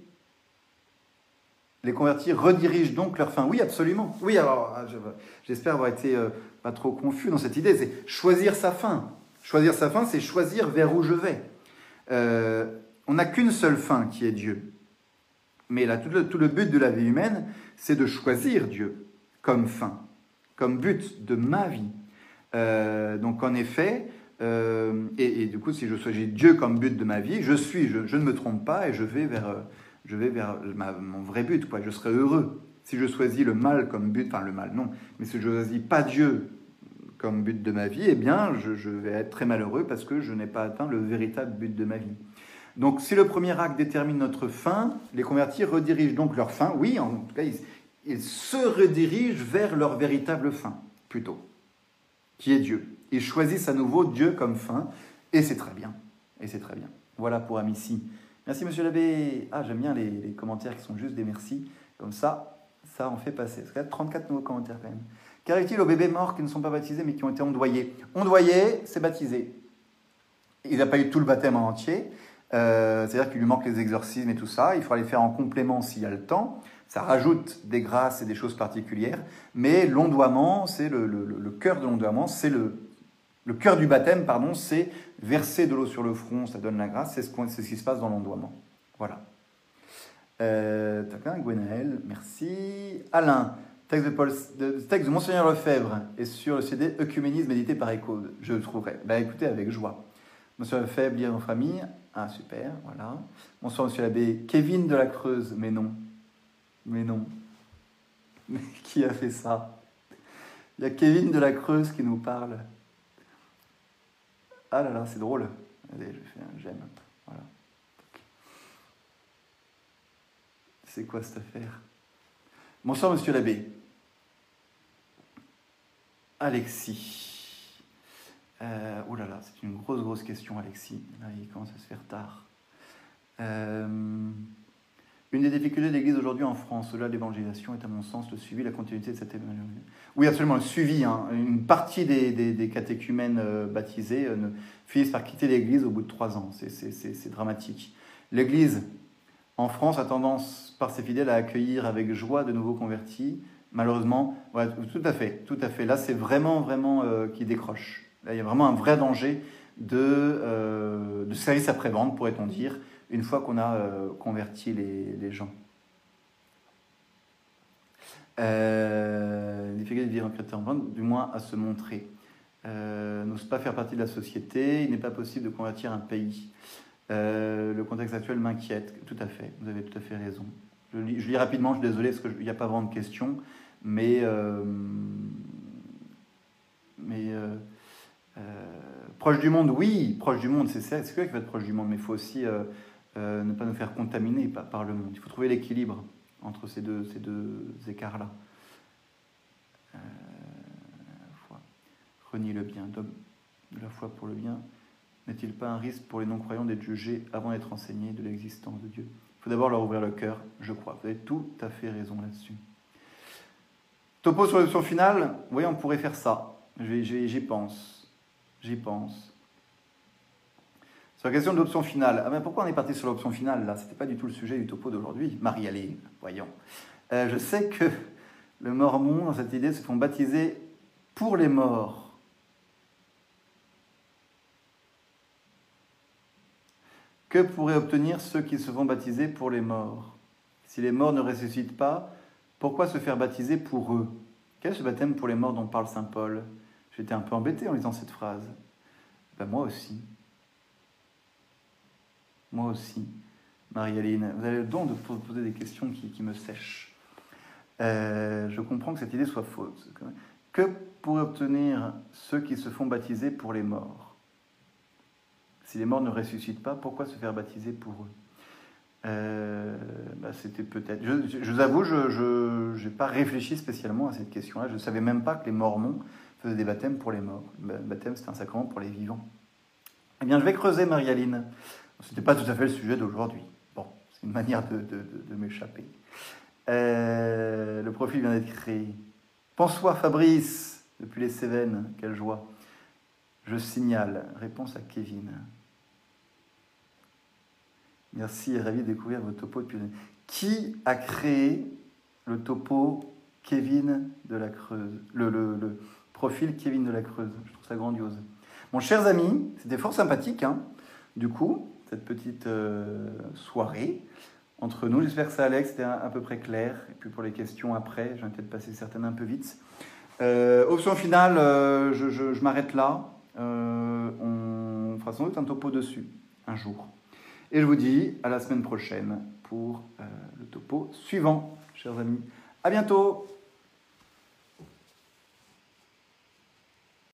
les convertis redirigent donc leur fin. Oui, absolument. Oui, alors, ah, j'espère avoir été euh, pas trop confus dans cette idée. C'est choisir sa fin. Choisir sa fin, c'est choisir vers où je vais. Euh, on n'a qu'une seule fin qui est Dieu. Mais là, tout le, but de la vie humaine, c'est de choisir Dieu comme fin, comme but de ma vie. Euh, donc en effet, euh, et, du coup, si je choisis Dieu comme but de ma vie, je suis, je, ne me trompe pas et je vais vers, je vais vers mon vrai but. Quoi. Je serai heureux. Si je choisis le mal comme but, enfin le mal, non, mais si je choisis pas Dieu comme but de ma vie, eh bien, je vais être très malheureux parce que je n'ai pas atteint le véritable but de ma vie. Donc, si le premier acte détermine notre fin, les convertis redirigent donc leur fin. Oui, en tout cas, ils, se redirigent vers leur véritable fin, plutôt, qui est Dieu. Ils choisissent à nouveau Dieu comme fin, et c'est très bien. Et c'est très bien. Voilà pour Amici. Merci, monsieur l'abbé. Ah, j'aime bien les, commentaires qui sont juste des merci. Comme ça, ça en fait passer. Parce qu'il y a 34 nouveaux commentaires quand même. Qu'arrive-t-il aux bébés morts qui ne sont pas baptisés mais qui ont été ondoyés Ondoyés, c'est baptisé. Il n'a pas eu tout le baptême en entier. Euh, c'est-à-dire qu'il lui manque les exorcismes et tout ça. Il faudra les faire en complément s'il y a le temps. Ça rajoute des grâces et des choses particulières. Mais l'ondoiement, c'est le, le, cœur de l'ondoiement, c'est le, le cœur du baptême, pardon, c'est verser de l'eau sur le front, ça donne la grâce. C'est ce, qui se passe dans l'ondoiement. Voilà. Euh, Gwenaël, merci. Alain, texte de, Paul, texte de Monseigneur Lefebvre est sur le CD Œcuménisme édité par École. Je le trouverai. Ben, écoutez, avec joie. Monsieur Lefebvre, lire en famille. Ah, super, voilà. Bonsoir, monsieur l'abbé. Kevin de la Creuse, mais non. Mais non. Mais qui a fait ça? Il y a Kevin de la Creuse qui nous parle. Ah là là, c'est drôle. Je fais un j'aime. Voilà. C'est quoi cette affaire? Bonsoir, monsieur l'abbé. Alexis. Euh, oh là là, c'est une grosse, grosse question, Alexis. Là, il commence à se faire tard. Euh, une des difficultés de l'Église aujourd'hui en France, au-delà de l'évangélisation, est à mon sens le suivi, la continuité de cette évangélisation. Oui, absolument, le suivi. Hein. Une partie des, des, catéchumènes euh, baptisés ne, finissent par quitter l'Église au bout de trois ans. C'est dramatique. L'Église, en France, a tendance, par ses fidèles, à accueillir avec joie de nouveaux convertis. Malheureusement, tout à fait, tout à fait. Là, c'est vraiment, vraiment qui décroche il y a vraiment un vrai danger de, euh, service après-vente, pourrait-on dire, une fois qu'on a euh, converti les gens. Euh, difficulté de vivre en chrétien, du moins à se montrer. Euh, n'ose pas faire partie de la société, il n'est pas possible de convertir un pays. Euh, le contexte actuel m'inquiète, tout à fait, vous avez tout à fait raison. Je lis, rapidement, je suis désolé parce qu'il n'y a pas vraiment de questions, mais, mais euh, proche du monde, oui, proche du monde, c'est c'est sûr qu'il faut être proche du monde, mais il faut aussi euh, euh, ne pas nous faire contaminer par, le monde. Il faut trouver l'équilibre entre ces deux, ces deux écarts-là. renier le bien, de la foi pour le bien, n'est-il pas un risque pour les non-croyants d'être jugés avant d'être enseignés de l'existence de Dieu? Il faut d'abord leur ouvrir le cœur, je crois. Vous avez tout à fait raison là-dessus. Topo sur l'option finale, oui, on pourrait faire ça. J'y pense. J'y pense. Sur la question de l'option finale, ah ben pourquoi on est parti sur l'option finale là? C'était pas du tout le sujet du topo d'aujourd'hui. Marie-Aline, voyons. Euh, je sais que le mormon, dans cette idée, se font baptiser pour les morts. Que pourraient obtenir ceux qui se font baptiser pour les morts? Si les morts ne ressuscitent pas, pourquoi se faire baptiser pour eux? Quel est ce baptême pour les morts dont parle saint Paul? J'étais un peu embêté en lisant cette phrase. Ben moi aussi. Moi aussi. Marie-Aline, vous avez le don de poser des questions qui, me sèchent. Euh, je comprends que cette idée soit fausse. Que pourraient obtenir ceux qui se font baptiser pour les morts? Si les morts ne ressuscitent pas, pourquoi se faire baptiser pour eux? Euh, bah, C'était peut-être. Je, vous avoue, je n'ai pas réfléchi spécialement à cette question-là. Je ne savais même pas que les Mormons faisait des baptêmes pour les morts. Le baptême, c'est un sacrement pour les vivants. Eh bien, je vais creuser, Marie-Aline. Ce n'était pas tout à fait le sujet d'aujourd'hui. Bon, c'est une manière de, m'échapper. Euh, le profil vient d'être créé. Bonsoir Fabrice, depuis les Cévennes, quelle joie. Je signale. Réponse à Kevin. Merci, ravi de découvrir votre topo depuis. Qui a créé le topo Kevin de la Creuse? Le, profil Kevin de la Creuse. Je trouve ça grandiose. Mon chers amis, c'était fort sympathique. Hein du coup, cette petite euh, soirée entre nous. J'espère que ça que c'était à, peu près clair. Et puis pour les questions après, j'ai peut-être passer certaines un peu vite. Euh, option finale, euh, je, je m'arrête là. on fera sans doute un topo dessus un jour. Et je vous dis à la semaine prochaine pour le topo suivant, chers amis. À bientôt